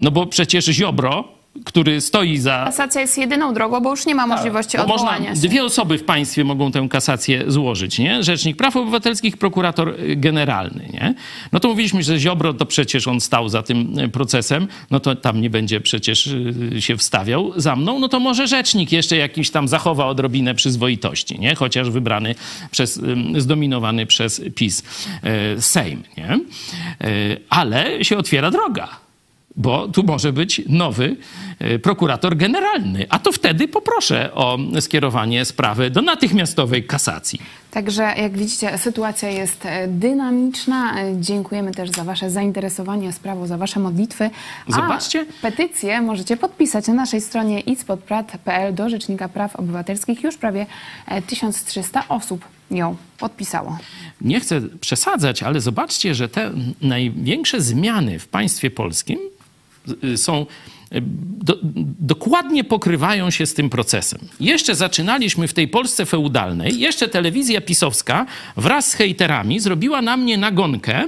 No bo przecież Ziobro, który stoi za... Kasacja jest jedyną drogą, bo już nie ma możliwości Bo można, odwołania się. dwie osoby w państwie mogą tę kasację złożyć, nie? Rzecznik Praw Obywatelskich, prokurator y, generalny, nie? No to mówiliśmy, że Ziobro to przecież on stał za tym y, procesem, no to tam nie będzie przecież y, się wstawiał za mną, no to może rzecznik jeszcze jakiś tam zachowa odrobinę przyzwoitości, nie? Chociaż wybrany przez, zdominowany przez PiS Sejm, nie? Ale się otwiera droga bo tu może być nowy e, prokurator generalny, a to wtedy poproszę o skierowanie sprawy do natychmiastowej kasacji. Także jak widzicie, sytuacja jest e, dynamiczna. E, Dziękujemy też za Wasze zainteresowanie sprawą, za Wasze modlitwy. A Zobaczcie. petycję możecie podpisać na naszej stronie itspodprat.pl do Rzecznika Praw Obywatelskich. Już prawie e, 1300 osób ją podpisało. Nie chcę przesadzać, ale zobaczcie, że te największe zmiany w państwie polskim są y, do, dokładnie pokrywają się z tym procesem. Jeszcze zaczynaliśmy w tej Polsce feudalnej, jeszcze telewizja pisowska wraz z hejterami zrobiła na mnie nagonkę,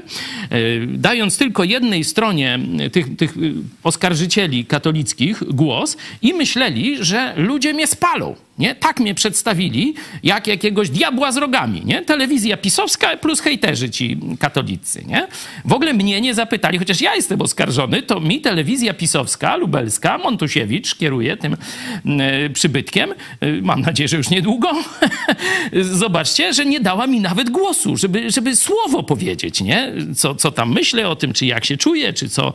y, dając tylko jednej stronie tych, tych y, oskarżycieli katolickich głos i myśleli, że ludzie mnie spalą. Nie? Tak mnie przedstawili, jak jakiegoś diabła z rogami. Nie? Telewizja pisowska plus hejterzy ci katolicy. Nie? W ogóle mnie nie zapytali, chociaż ja jestem oskarżony, to mi telewizja pisowska, lubelska, Montusiewicz kieruje tym e, przybytkiem, e, mam nadzieję, że już niedługo, *laughs* zobaczcie, że nie dała mi nawet głosu, żeby, żeby słowo powiedzieć, nie? Co, co tam myślę o tym, czy jak się czuję, czy co,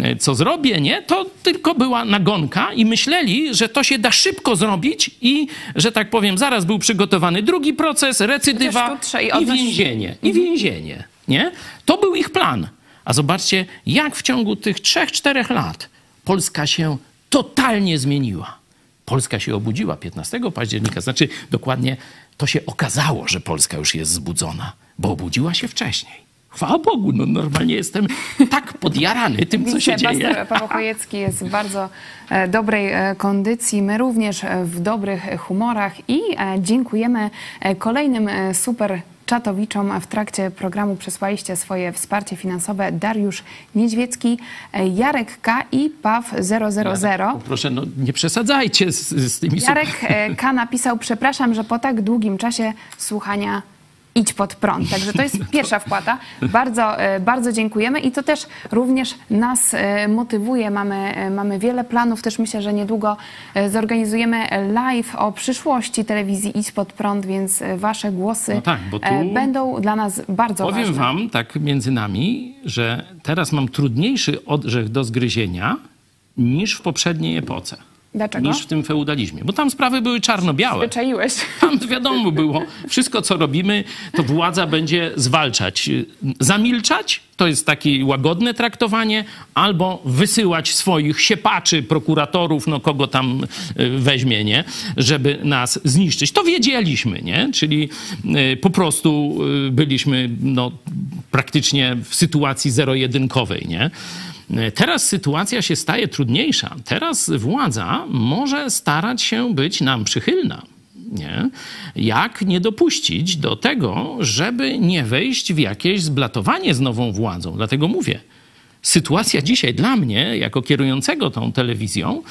e, co zrobię, nie? To tylko była nagonka i myśleli, że to się da szybko zrobić i, że tak powiem, zaraz był przygotowany drugi proces, recydywa i więzienie. I więzienie, nie? To był ich plan. A zobaczcie, jak w ciągu tych trzech, czterech lat Polska się totalnie zmieniła. Polska się obudziła 15 października. Znaczy, dokładnie to się okazało, że Polska już jest zbudzona, bo obudziła się wcześniej. Chwała Bogu, no normalnie jestem tak podjarany tym, co się dzieje. Paweł Chojecki jest w bardzo e, dobrej e, kondycji, my również e, w dobrych humorach i dziękujemy kolejnym super czatowiczom w trakcie programu przesłaliście swoje wsparcie finansowe Dariusz Niedźwiecki, Jarek K i Paw 000. Proszę, no nie przesadzajcie z, z tymi... Jarek K napisał, przepraszam, że po tak długim czasie słuchania idź pod prąd. Także to jest *laughs* pierwsza wpłata. Bardzo, e, bardzo dziękujemy i to też również nas e, motywuje. Mamy, e, mamy wiele planów. Też myślę, że niedługo zorganizujemy live o przyszłości telewizji Idź pod prąd, więc wasze głosy no tak, będą dla nas bardzo powiem ważne. Powiem wam tak między nami, że teraz mam trudniejszy oddech do zgryzienia niż w poprzedniej epoce. Dlaczego? niż w tym feudalizmie. Bo tam sprawy były czarno-białe. Wyczaiłeś. Tam wiadomo było, wszystko co robimy, to władza będzie zwalczać. Zamilczać, to jest takie łagodne traktowanie, albo wysyłać swoich siepaczy, prokuratorów, no kogo tam e, weźmie, nie? Żeby nas zniszczyć. To wiedzieliśmy, nie? Czyli e, po prostu e, byliśmy no, praktycznie w sytuacji zero-jedynkowej, nie? Teraz sytuacja się staje trudniejsza. Teraz władza może starać się być nam przychylna. Nie? Jak nie dopuścić do tego, żeby nie wejść w jakieś zblatowanie z nową władzą? Dlatego mówię, sytuacja dzisiaj dla mnie, jako kierującego tą telewizją,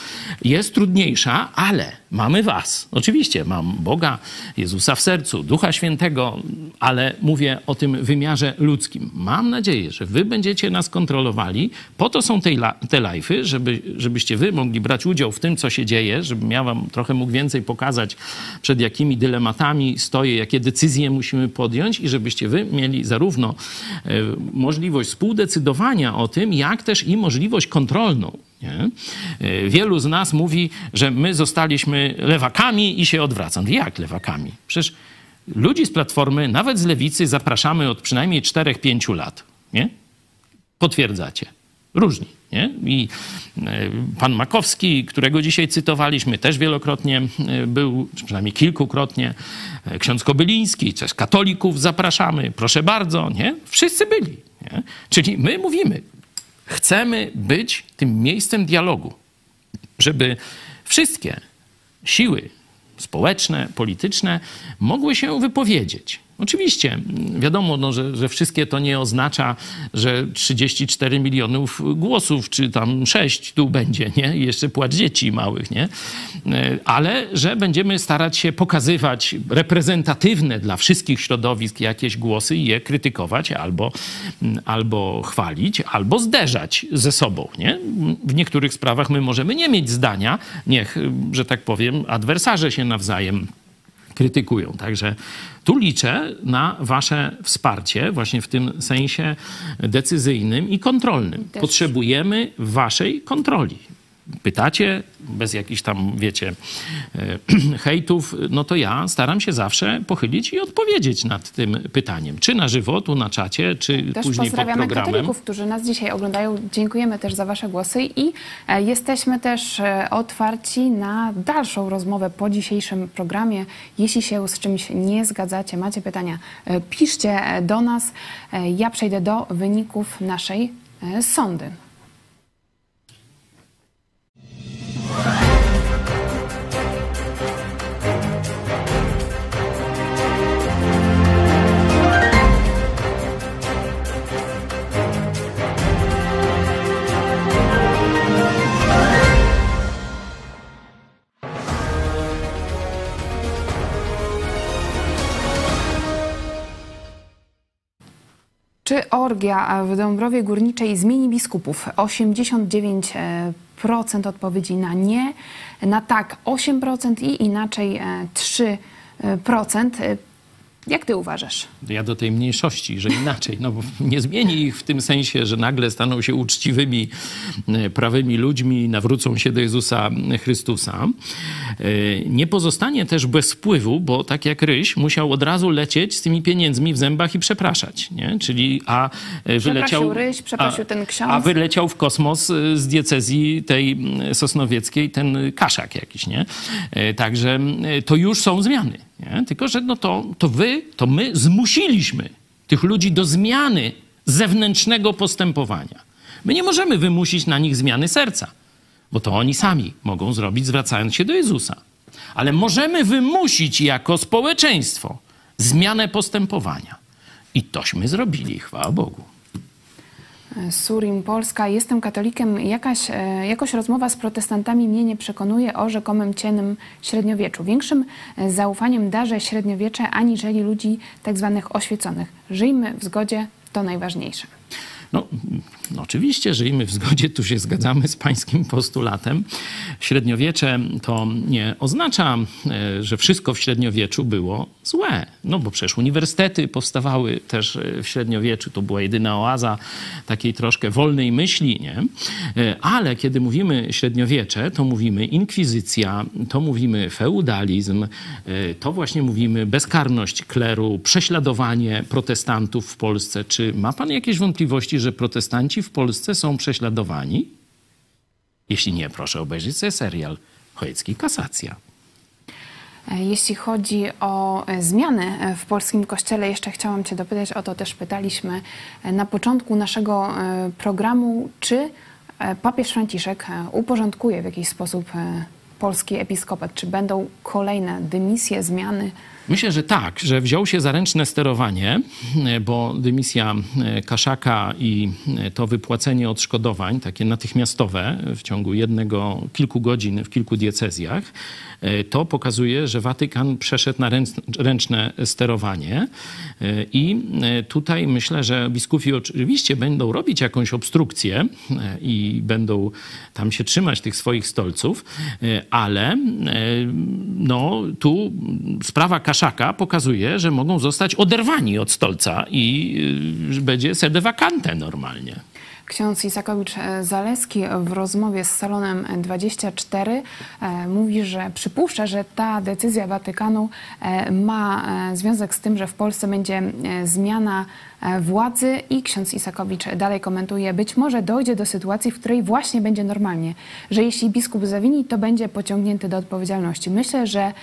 jest trudniejsza, ale mamy Was. Oczywiście mam Boga, Jezusa w sercu, Ducha Świętego, ale mówię o tym wymiarze ludzkim. Mam nadzieję, że Wy będziecie nas kontrolowali. Po to są te, te żeby, żebyście Wy mogli brać udział w tym, co się dzieje, żebym ja Wam trochę mógł więcej pokazać, przed jakimi dylematami stoję, jakie decyzje musimy podjąć i żebyście Wy mieli zarówno e, możliwość współdecydowania o tym, jak też i możliwość kontrolną. Nie? E, wielu z nas mówi, że my zostaliśmy lewakami i się odwracam. Jak lewakami? Przecież ludzi z Platformy, nawet z Lewicy zapraszamy od przynajmniej 4-5 lat. Nie? Potwierdzacie. Różni. Nie? I e, pan Makowski, którego dzisiaj cytowaliśmy, też wielokrotnie e, był, przynajmniej kilkukrotnie. Ksiądz Kobyliński, też katolików zapraszamy, proszę bardzo. Nie? Wszyscy byli. Nie? Czyli my mówimy, Chcemy być tym miejscem dialogu, żeby wszystkie siły społeczne, polityczne mogły się wypowiedzieć. Oczywiście, wiadomo, no, że, że wszystkie to nie oznacza, że 34 milionów głosów, czy tam 6 tu będzie, nie? I jeszcze płacz dzieci małych, nie? E, ale że będziemy starać się pokazywać reprezentatywne dla wszystkich środowisk jakieś głosy i je krytykować albo, albo chwalić, albo zderzać ze sobą, nie? W niektórych sprawach my możemy nie mieć zdania, niech, że tak powiem, adwersarze się nawzajem krytykują. Także tu liczę na Wasze wsparcie, właśnie w tym sensie decyzyjnym i kontrolnym. Potrzebujemy Waszej kontroli pytacie, bez jakichś tam, wiecie, e, *clears throat* hejtów, no to ja staram się zawsze pochylić i odpowiedzieć nad tym pytaniem. Czy na żywo, tu na czacie, czy też później pod programem. katolików, którzy nas dzisiaj oglądają. Dziękujemy też za wasze głosy i e, jesteśmy też e, otwarci na dalszą rozmowę po dzisiejszym programie. Jeśli się z czymś nie zgadzacie, macie pytania, piszcie do nas. Ja przejdę do wyników naszej sądy. Czy orgia w Dąbrowie Górniczej zmieni biskupów? 89% odpowiedzi na nie, na tak 8% i inaczej 3%. Jak ty uważasz? Ja do tej mniejszości, że inaczej. No nie zmieni ich w tym sensie, że nagle staną się uczciwymi, e, prawymi ludźmi, nawrócą się do Jezusa Chrystusa. E, nie pozostanie też bez wpływu, bo tak jak Ryś musiał od razu lecieć z tymi pieniędzmi w zębach i przepraszać. Nie? Czyli a e, wyleciał... Ryś, przeprosił a, ten ksiądz. A wyleciał w kosmos z diecezji tej sosnowieckiej ten kaszak jakiś, nie? Także to już są zmiany. Nie? Tylko, że no to, to wy, to my zmusiliśmy tych ludzi do zmiany zewnętrznego postępowania. My nie możemy wymusić na nich zmiany serca, bo to oni sami mogą zrobić, zwracając się do Jezusa. Ale możemy wymusić jako społeczeństwo zmianę postępowania. I tośmy zrobili, chwała Bogu. Surim Polska. Jestem katolikiem. Jakaś, e, jakoś rozmowa z protestantami mnie nie przekonuje o rzekomym ciennym średniowieczu. Większym e, zaufaniem darzę średniowiecze aniżeli ludzi tak zwanych oświeconych. Żyjmy w zgodzie, to najważniejsze. No, no, oczywiście żyjmy w zgodzie, tu się zgadzamy z pańskim postulatem. Średniowiecze to nie oznacza, e, że wszystko w średniowieczu było złe. No bo przecież uniwersytety powstawały też e, w średniowieczu, to była jedyna oaza takiej troszkę wolnej myśli, nie? E, ale kiedy mówimy średniowiecze, to mówimy inkwizycja, to mówimy feudalizm, to właśnie mówimy bezkarność kleru, prześladowanie protestantów w Polsce. Czy ma pan jakieś wątpliwości, że protestanci w Polsce są prześladowani? Jeśli nie, proszę obejrzeć sobie serial Chojecki Kasacja. E, jeśli chodzi o e, zmiany e, w polskim kościele, jeszcze chciałam Cię dopytać, o to też pytaliśmy na początku naszego programu, czy papież Franciszek uporządkuje w jakiś sposób polski episkopat? Czy będą kolejne dymisje, zmiany? Myślę, że tak, że wziął się za ręczne sterowanie, bo dymisja e, Kaszaka i e, to wypłacenie odszkodowań, takie natychmiastowe w ciągu jednego, kilku godzin w kilku diecezjach, e, to pokazuje, że Watykan przeszedł na ręczne sterowanie i tutaj myślę, że biskupi oczywiście będą robić jakąś obstrukcję i będą tam się trzymać tych swoich stolców, ale no, tu sprawa Kaszaka pokazuje, że mogą zostać oderwani od stolca i będzie sede vacante normalnie. Ksiądz Isakowicz-Zaleski w rozmowie z Salonem 24 e, mówi, że przypuszcza, że ta decyzja Watykanu e, ma e, związek z tym, że w Polsce będzie zmiana władzy i ksiądz Isakowicz dalej komentuje, być może dojdzie do sytuacji, w której właśnie będzie normalnie, że jeśli biskup zawini, to będzie pociągnięty do odpowiedzialności. Myślę, że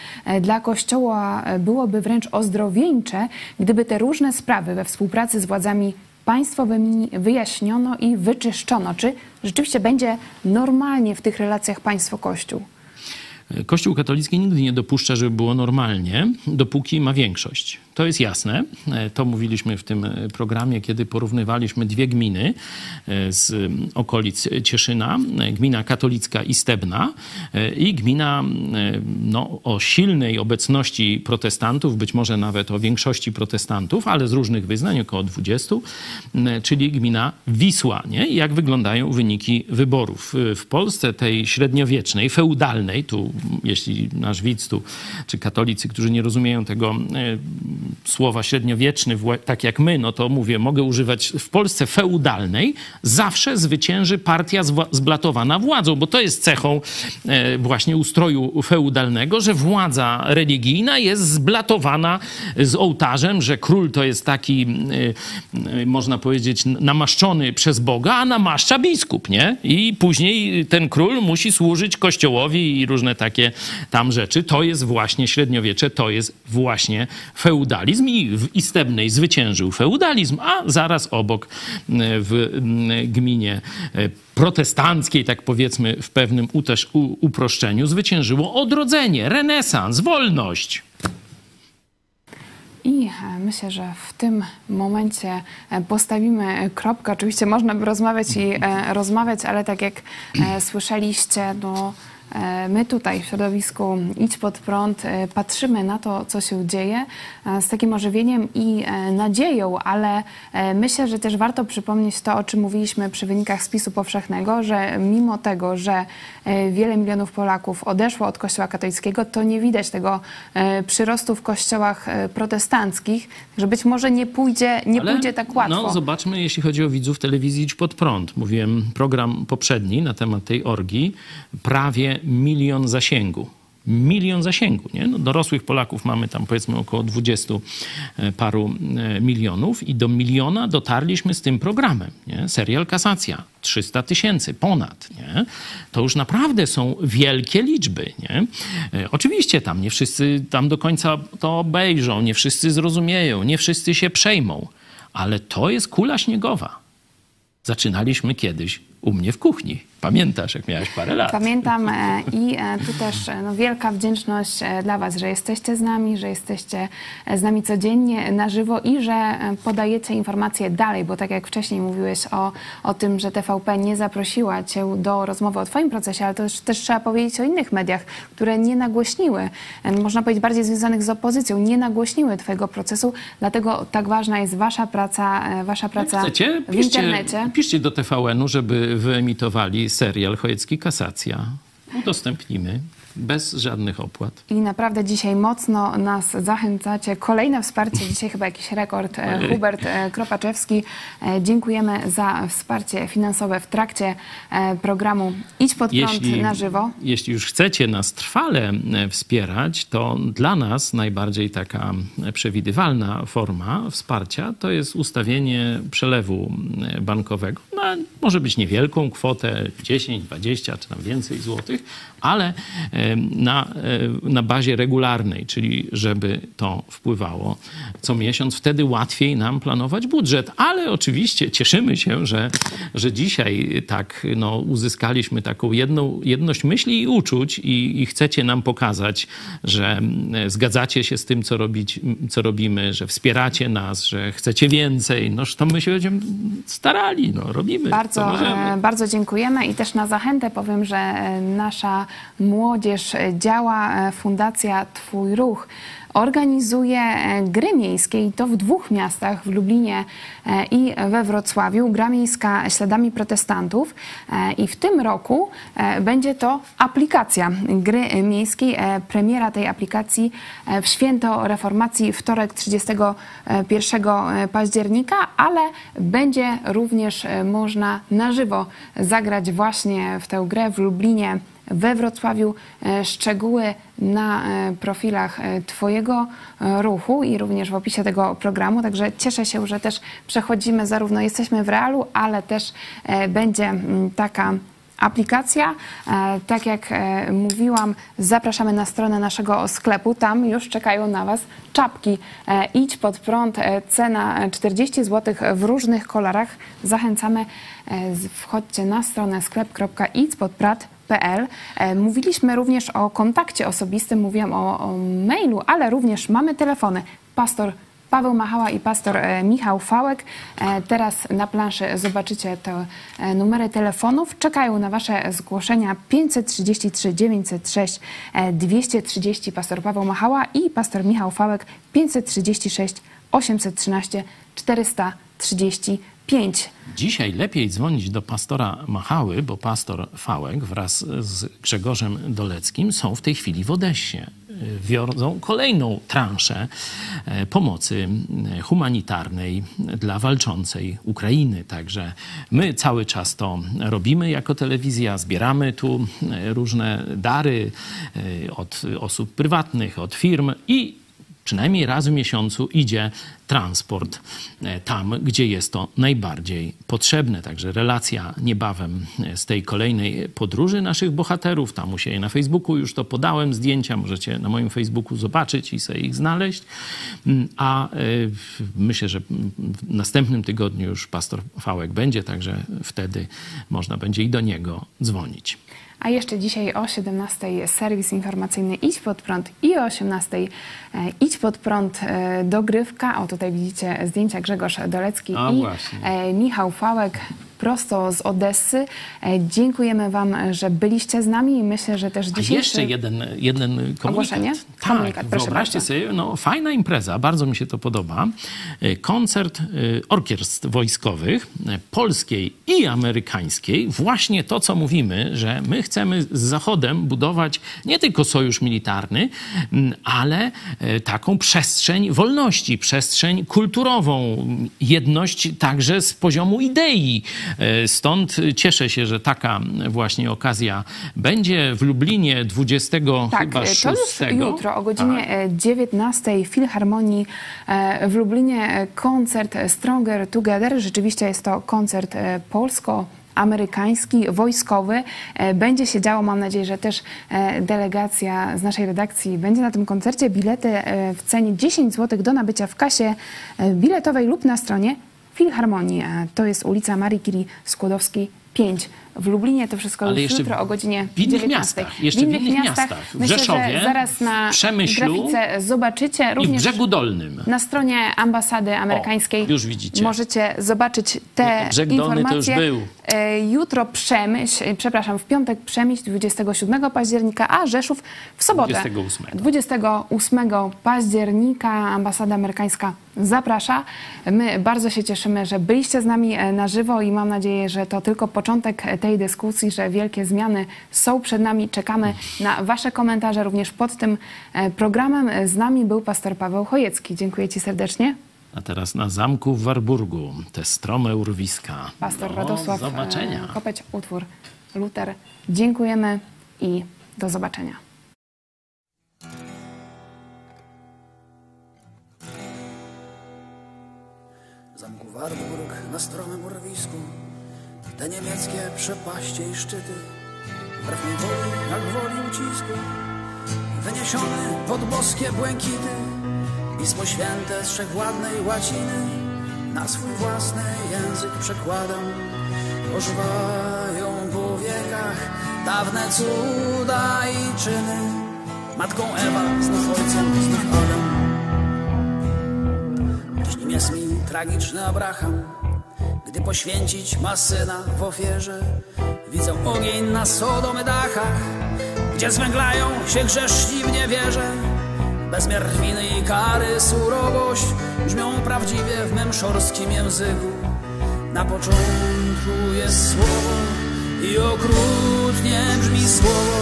dla Kościoła byłoby wręcz ozdrowieńcze, gdyby te różne sprawy we współpracy z władzami państwo wyjaśniono i wyczyszczono. Czy rzeczywiście będzie normalnie w tych relacjach państwo-kościół? Kościół katolicki nigdy nie dopuszcza, żeby było normalnie, dopóki ma większość. To jest jasne. E, to mówiliśmy w tym e, programie, kiedy porównywaliśmy dwie gminy e, z okolic Cieszyna. Gmina katolicka Istebna i gmina no, o silnej obecności protestantów, być może nawet o większości protestantów, ale z różnych wyznań, około 20, czyli gmina Wisła. Nie? Jak wyglądają wyniki wyborów. W Polsce tej średniowiecznej, feudalnej, tu jeśli nasz widz tu, czy katolicy, którzy nie rozumieją tego słowa średniowieczny, tak jak my, no to mówię, mogę używać w Polsce feudalnej, zawsze zwycięży partia zblatowana władzą, bo to jest cechą e, właśnie ustroju feudalnego, że władza religijna jest zblatowana z ołtarzem, że król to jest taki, e, e, można powiedzieć, namaszczony przez Boga, a namaszcza biskup, nie? I później ten król musi służyć kościołowi i różne takie tam rzeczy. To jest właśnie średniowiecze, to jest właśnie feudalizm feudalizm i w Istebnej zwyciężył feudalizm, a zaraz obok w gminie e, protestanckiej, tak powiedzmy w pewnym też uproszczeniu, zwyciężyło odrodzenie, renesans, wolność. I e, myślę, że w tym momencie e, postawimy kropkę. Oczywiście można by rozmawiać i rozmawiać, ale tak jak słyszeliście, no e, my tutaj w środowisku Idź Pod Prąd e, patrzymy na to, co się dzieje e, z takim ożywieniem i e, nadzieją, ale e, myślę, że też warto przypomnieć to, o czym mówiliśmy przy wynikach spisu powszechnego, że mimo tego, że e, wiele milionów Polaków odeszło od Kościoła katolickiego, to nie widać tego e, przyrostu w kościołach e, protestanckich, że być może nie pójdzie, nie Ale, pójdzie tak łatwo. No, zobaczmy, jeśli chodzi o widzów telewizji Idź Pod Prąd. Mówiłem program poprzedni na temat tej orgii. Prawie milion zasięgu. Milion zasięgu, nie? No, dorosłych Polaków mamy tam powiedzmy około 20 e, paru e, milionów i do miliona dotarliśmy z tym programem, nie? Serial Kasacja, 300 tysięcy, ponad, nie? To już naprawdę są wielkie liczby, nie? E, Oczywiście tam nie wszyscy tam do końca to obejrzą, nie wszyscy zrozumieją, nie wszyscy się przejmą, ale to jest kula śniegowa. Zaczynaliśmy kiedyś u mnie w kuchni. Pamiętasz, jak miałeś parę lat? Pamiętam e, i e, tu też e, no, wielka wdzięczność dla Was, że jesteście z nami, że jesteście z nami codziennie na żywo i że podajecie informacje dalej, bo tak jak wcześniej mówiłeś o, o tym, że TVP nie zaprosiła Cię do rozmowy o Twoim procesie, ale to też, też trzeba powiedzieć o innych mediach, które nie nagłośniły, można powiedzieć bardziej związanych z opozycją, nie nagłośniły Twojego procesu, dlatego tak ważna jest Wasza praca, Wasza praca Chcecie? w internecie. piszcie do TVN-u, żeby wyemitowali serial Chojecki Kasacja. Udostępnimy bez żadnych opłat. I naprawdę dzisiaj mocno nas zachęcacie. Kolejne wsparcie, dzisiaj chyba jakiś rekord. E. Hubert e, Kropaczewski, e, dziękujemy za wsparcie finansowe w trakcie programu Idź pod prąd na żywo. Jeśli już chcecie nas trwale wspierać, to dla nas najbardziej taka przewidywalna forma wsparcia to jest ustawienie przelewu bankowego. Może być niewielką kwotę 10, 20 czy tam więcej złotych, ale na, e, na bazie regularnej, czyli żeby to wpływało co miesiąc. Wtedy łatwiej nam planować budżet. Ale oczywiście cieszymy się, że, że dzisiaj tak no, uzyskaliśmy taką jedną, jedność myśli i uczuć i, i chcecie nam pokazać, że zgadzacie się z tym, co, robić, co robimy, że wspieracie nas, że chcecie więcej. Noż to my się będziemy starali, no, robimy. Bardzo, e, bardzo dziękujemy i też na zachętę powiem, że e, nasza młodzież e, działa, Fundacja Twój Ruch organizuje e, gry miejskie i to w dwóch miastach, w Lublinie e, i we Wrocławiu. Gra miejska śladami protestantów e, i w tym roku będzie to aplikacja gry miejskiej. Premiera tej aplikacji w święto reformacji wtorek 31 października, ale będzie również można na żywo zagrać właśnie w tę grę w Lublinie we Wrocławiu. E, Szczegóły na e, profilach e, Twojego ruchu i również w opisie tego programu. Także cieszę się, że też przechodzimy zarówno jesteśmy w realu, ale też będzie mm, taka aplikacja. Tak jak mówiłam, zapraszamy na stronę naszego sklepu. Tam już czekają na Was czapki. Idź pod prąd. Cena 40 zł w różnych kolorach. Zachęcamy. Wchodźcie na stronę sklep.idźpodprat.pl. E, Mówiliśmy również o kontakcie osobistym, mówiłam o, o mailu, ale również mamy telefony. Pastor Paweł Machała i pastor e, Michał Fałek. E, Teraz na planszy zobaczycie te numery telefonów. Czekają na Wasze zgłoszenia 533 906 e, 230 pastor Paweł Machała i pastor Michał Fałek 536 813 435. Dzisiaj lepiej dzwonić do pastora Machały, bo pastor Fałek wraz z Grzegorzem Doleckim są w tej chwili w Odessie. Wiorzą kolejną transzę e, pomocy e, humanitarnej dla walczącej Ukrainy. Także my cały czas to robimy jako telewizja, zbieramy tu e, różne dary od osób prywatnych, od firm i przynajmniej raz w miesiącu idzie transport e, tam, gdzie jest to najbardziej potrzebne. Także relacja niebawem e, z tej kolejnej podróży naszych bohaterów. Tam u siebie na Facebooku już to podałem zdjęcia, możecie na moim Facebooku zobaczyć i sobie ich znaleźć. Mm, A e, myślę, że w następnym tygodniu już pastor Fałek będzie, także wtedy można będzie i do niego dzwonić. A jeszcze dzisiaj o 17 serwis informacyjny Idź Pod Prąd i o 18 e, Idź Pod Prąd e, dogrywka. O tutaj widzicie zdjęcia Grzegorz Dolecki A i właśnie. e, Michał Fałek. Prosto z Odessy. E, Dziękujemy Wam, że byliście z nami i myślę, że też A dzisiejszy... jeszcze jeden, jeden komunikat. Ogłoszenie? Tak, Komunikat, wyobraźcie bardzo. sobie, no, fajna impreza, bardzo mi się to podoba. E, Koncert e, orkiestr wojskowych, polskiej i amerykańskiej. Właśnie to, co mówimy, że my chcemy z Zachodem budować nie tylko sojusz militarny, ale taką przestrzeń wolności, przestrzeń kulturową, jedność także z poziomu idei. E, Stąd cieszę się, że taka właśnie okazja będzie w Lublinie 20 Tak, chyba to 6. już jutro o godzinie e, 19 w Filharmonii e, w Lublinie e, koncert Stronger Together. Rzeczywiście jest to koncert e, polsko amerykański, wojskowy. E, Będzie się działo, mam nadzieję, że też e, delegacja z naszej redakcji będzie na tym koncercie. Bilety e, w cenie 10 zł do nabycia w kasie e, biletowej lub na stronie Filharmonii. E, To jest ulica Marii Curie Skłodowskiej 5 w Lublinie. To wszystko Ale już jutro o godzinie w innych 19. miastach, jeszcze w innych miastach. W Myślę, Rzeszowie, że zaraz na w Przemyślu zobaczycie I w również Brzegu Dolnym. na stronie ambasady amerykańskiej. już widzicie. Możecie zobaczyć te Brzeg Dolny to już informacje. był. E, Jutro Przemyśl, e, przepraszam, w piątek Przemyśl 27 października, a Rzeszów w sobotę 28. 28 października ambasada amerykańska zaprasza. My bardzo się cieszymy, że byliście z nami e, na żywo i mam nadzieję, że to tylko początek e, tej dyskusji, że wielkie zmiany są przed nami. Czekamy na Wasze komentarze również pod tym e, programem. Z nami był pastor Paweł Chojecki. Dziękuję Ci serdecznie. A teraz na zamku w Warburgu, te strome urwiska. Pastor Do Radosław zobaczenia. Kopeć, utwór Luter. Dziękujemy i do zobaczenia. Te niemieckie przepaście i szczyty. Wbrew mej woli, jak woli ucisku. Wyniesiony pod boskie błękity. Pismo Święte z wszechwładnej łaciny. Na swój własny język przekładam. Ożywają po wiekach Dawne cuda i czyny. Matką Ewa, znów ojcem, znów Adam. Dziś nim jest mi tragiczny Abraham, gdy poświęcić ma syna w ofierze. Widzę ogień na Sodomy dachach, gdzie zwęglają się grzeszni w niewierze. Bezmiar winy i kary, surowość brzmią prawdziwie w mym szorskim języku. Na początku jest słowo i okrutnie brzmi słowo,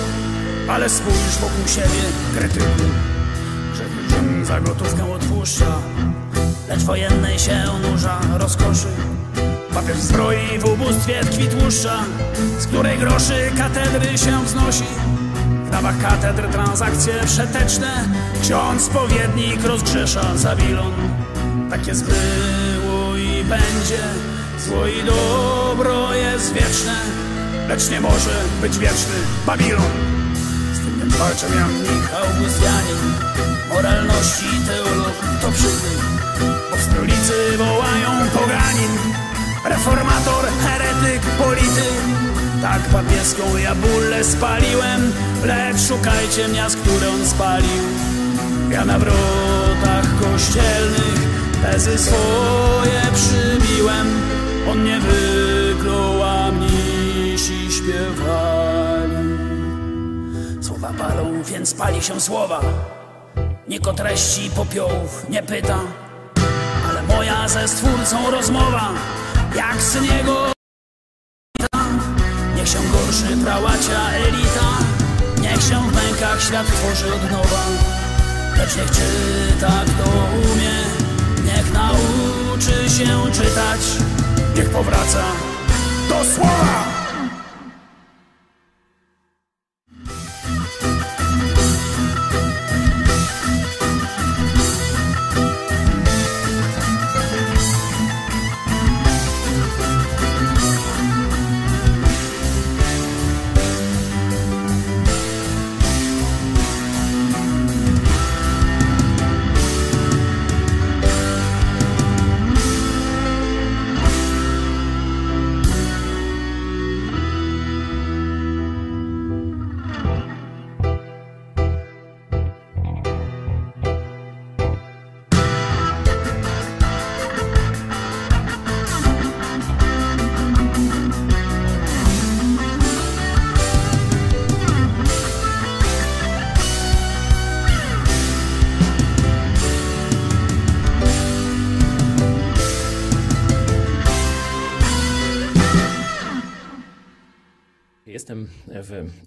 ale spójrz wokół siebie, krytyku, Żydom za gotówkę odpuszcza, lecz wojennej się nurza rozkoszy. Papież zbroi w ubóstwie tkwi tłuszcza, z której groszy katedry się wznosi. W dawach katedr transakcje przeteczne, ksiądz spowiednik rozgrzesza Zabilon. Tak jest było i będzie, zło i dobro jest wieczne, lecz nie może być wieczny Babilon. Z tym walczę ja Michał Augustianin, moralności teolog to przytyk. Bo w stolicy wołają poganin Reformator, heretyk, polityk. Tak papieską ja bullę spaliłem Lecz szukajcie miast, które on spalił. Ja na wrotach kościelnych Bezy swoje przybiłem. On nie wyklął, a mnisi śpiewali. Słowa palą, więc pali się słowa. Nikt o treści popiołów nie pyta ale moja ze stwórcą rozmowa, jak z niego Niech się gorszy prałacia elita, niech się w mękach świat tworzy od nowa. Lecz niech czyta kto umie, niech nauczy się czytać, niech powraca do słowa.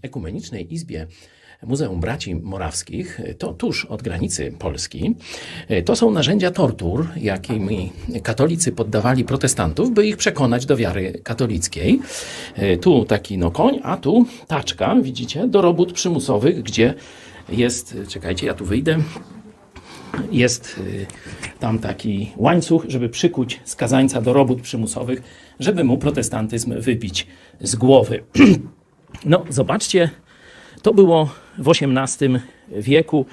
Ekumenicznej Izbie Muzeum Braci Morawskich, to tuż od granicy Polski. To są narzędzia tortur, jakimi katolicy poddawali protestantów, by ich przekonać do wiary katolickiej. Tu taki no koń, a tu taczka, widzicie, do robót przymusowych, gdzie jest, czekajcie, ja tu wyjdę, jest y, tam taki łańcuch, żeby przykuć skazańca do robót przymusowych, żeby mu protestantyzm wybić z głowy. *clears throat* No, zobaczcie, to było w XVIII wieku,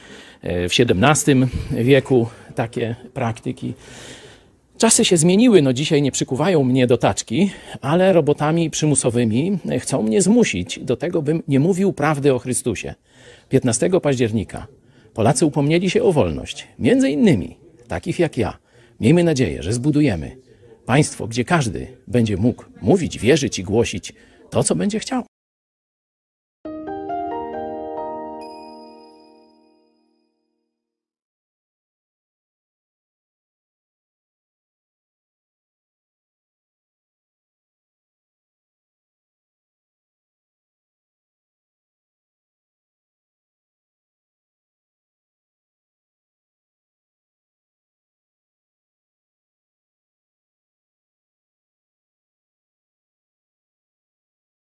e, w XVII wieku takie praktyki. Czasy się zmieniły, no dzisiaj nie przykuwają mnie do taczki, ale robotami przymusowymi chcą mnie zmusić do tego, bym nie mówił prawdy o Chrystusie. 15 października Polacy upomnieli się o wolność, między innymi takich jak ja. Miejmy nadzieję, że zbudujemy państwo, gdzie każdy będzie mógł mówić, wierzyć i głosić to, co będzie chciał.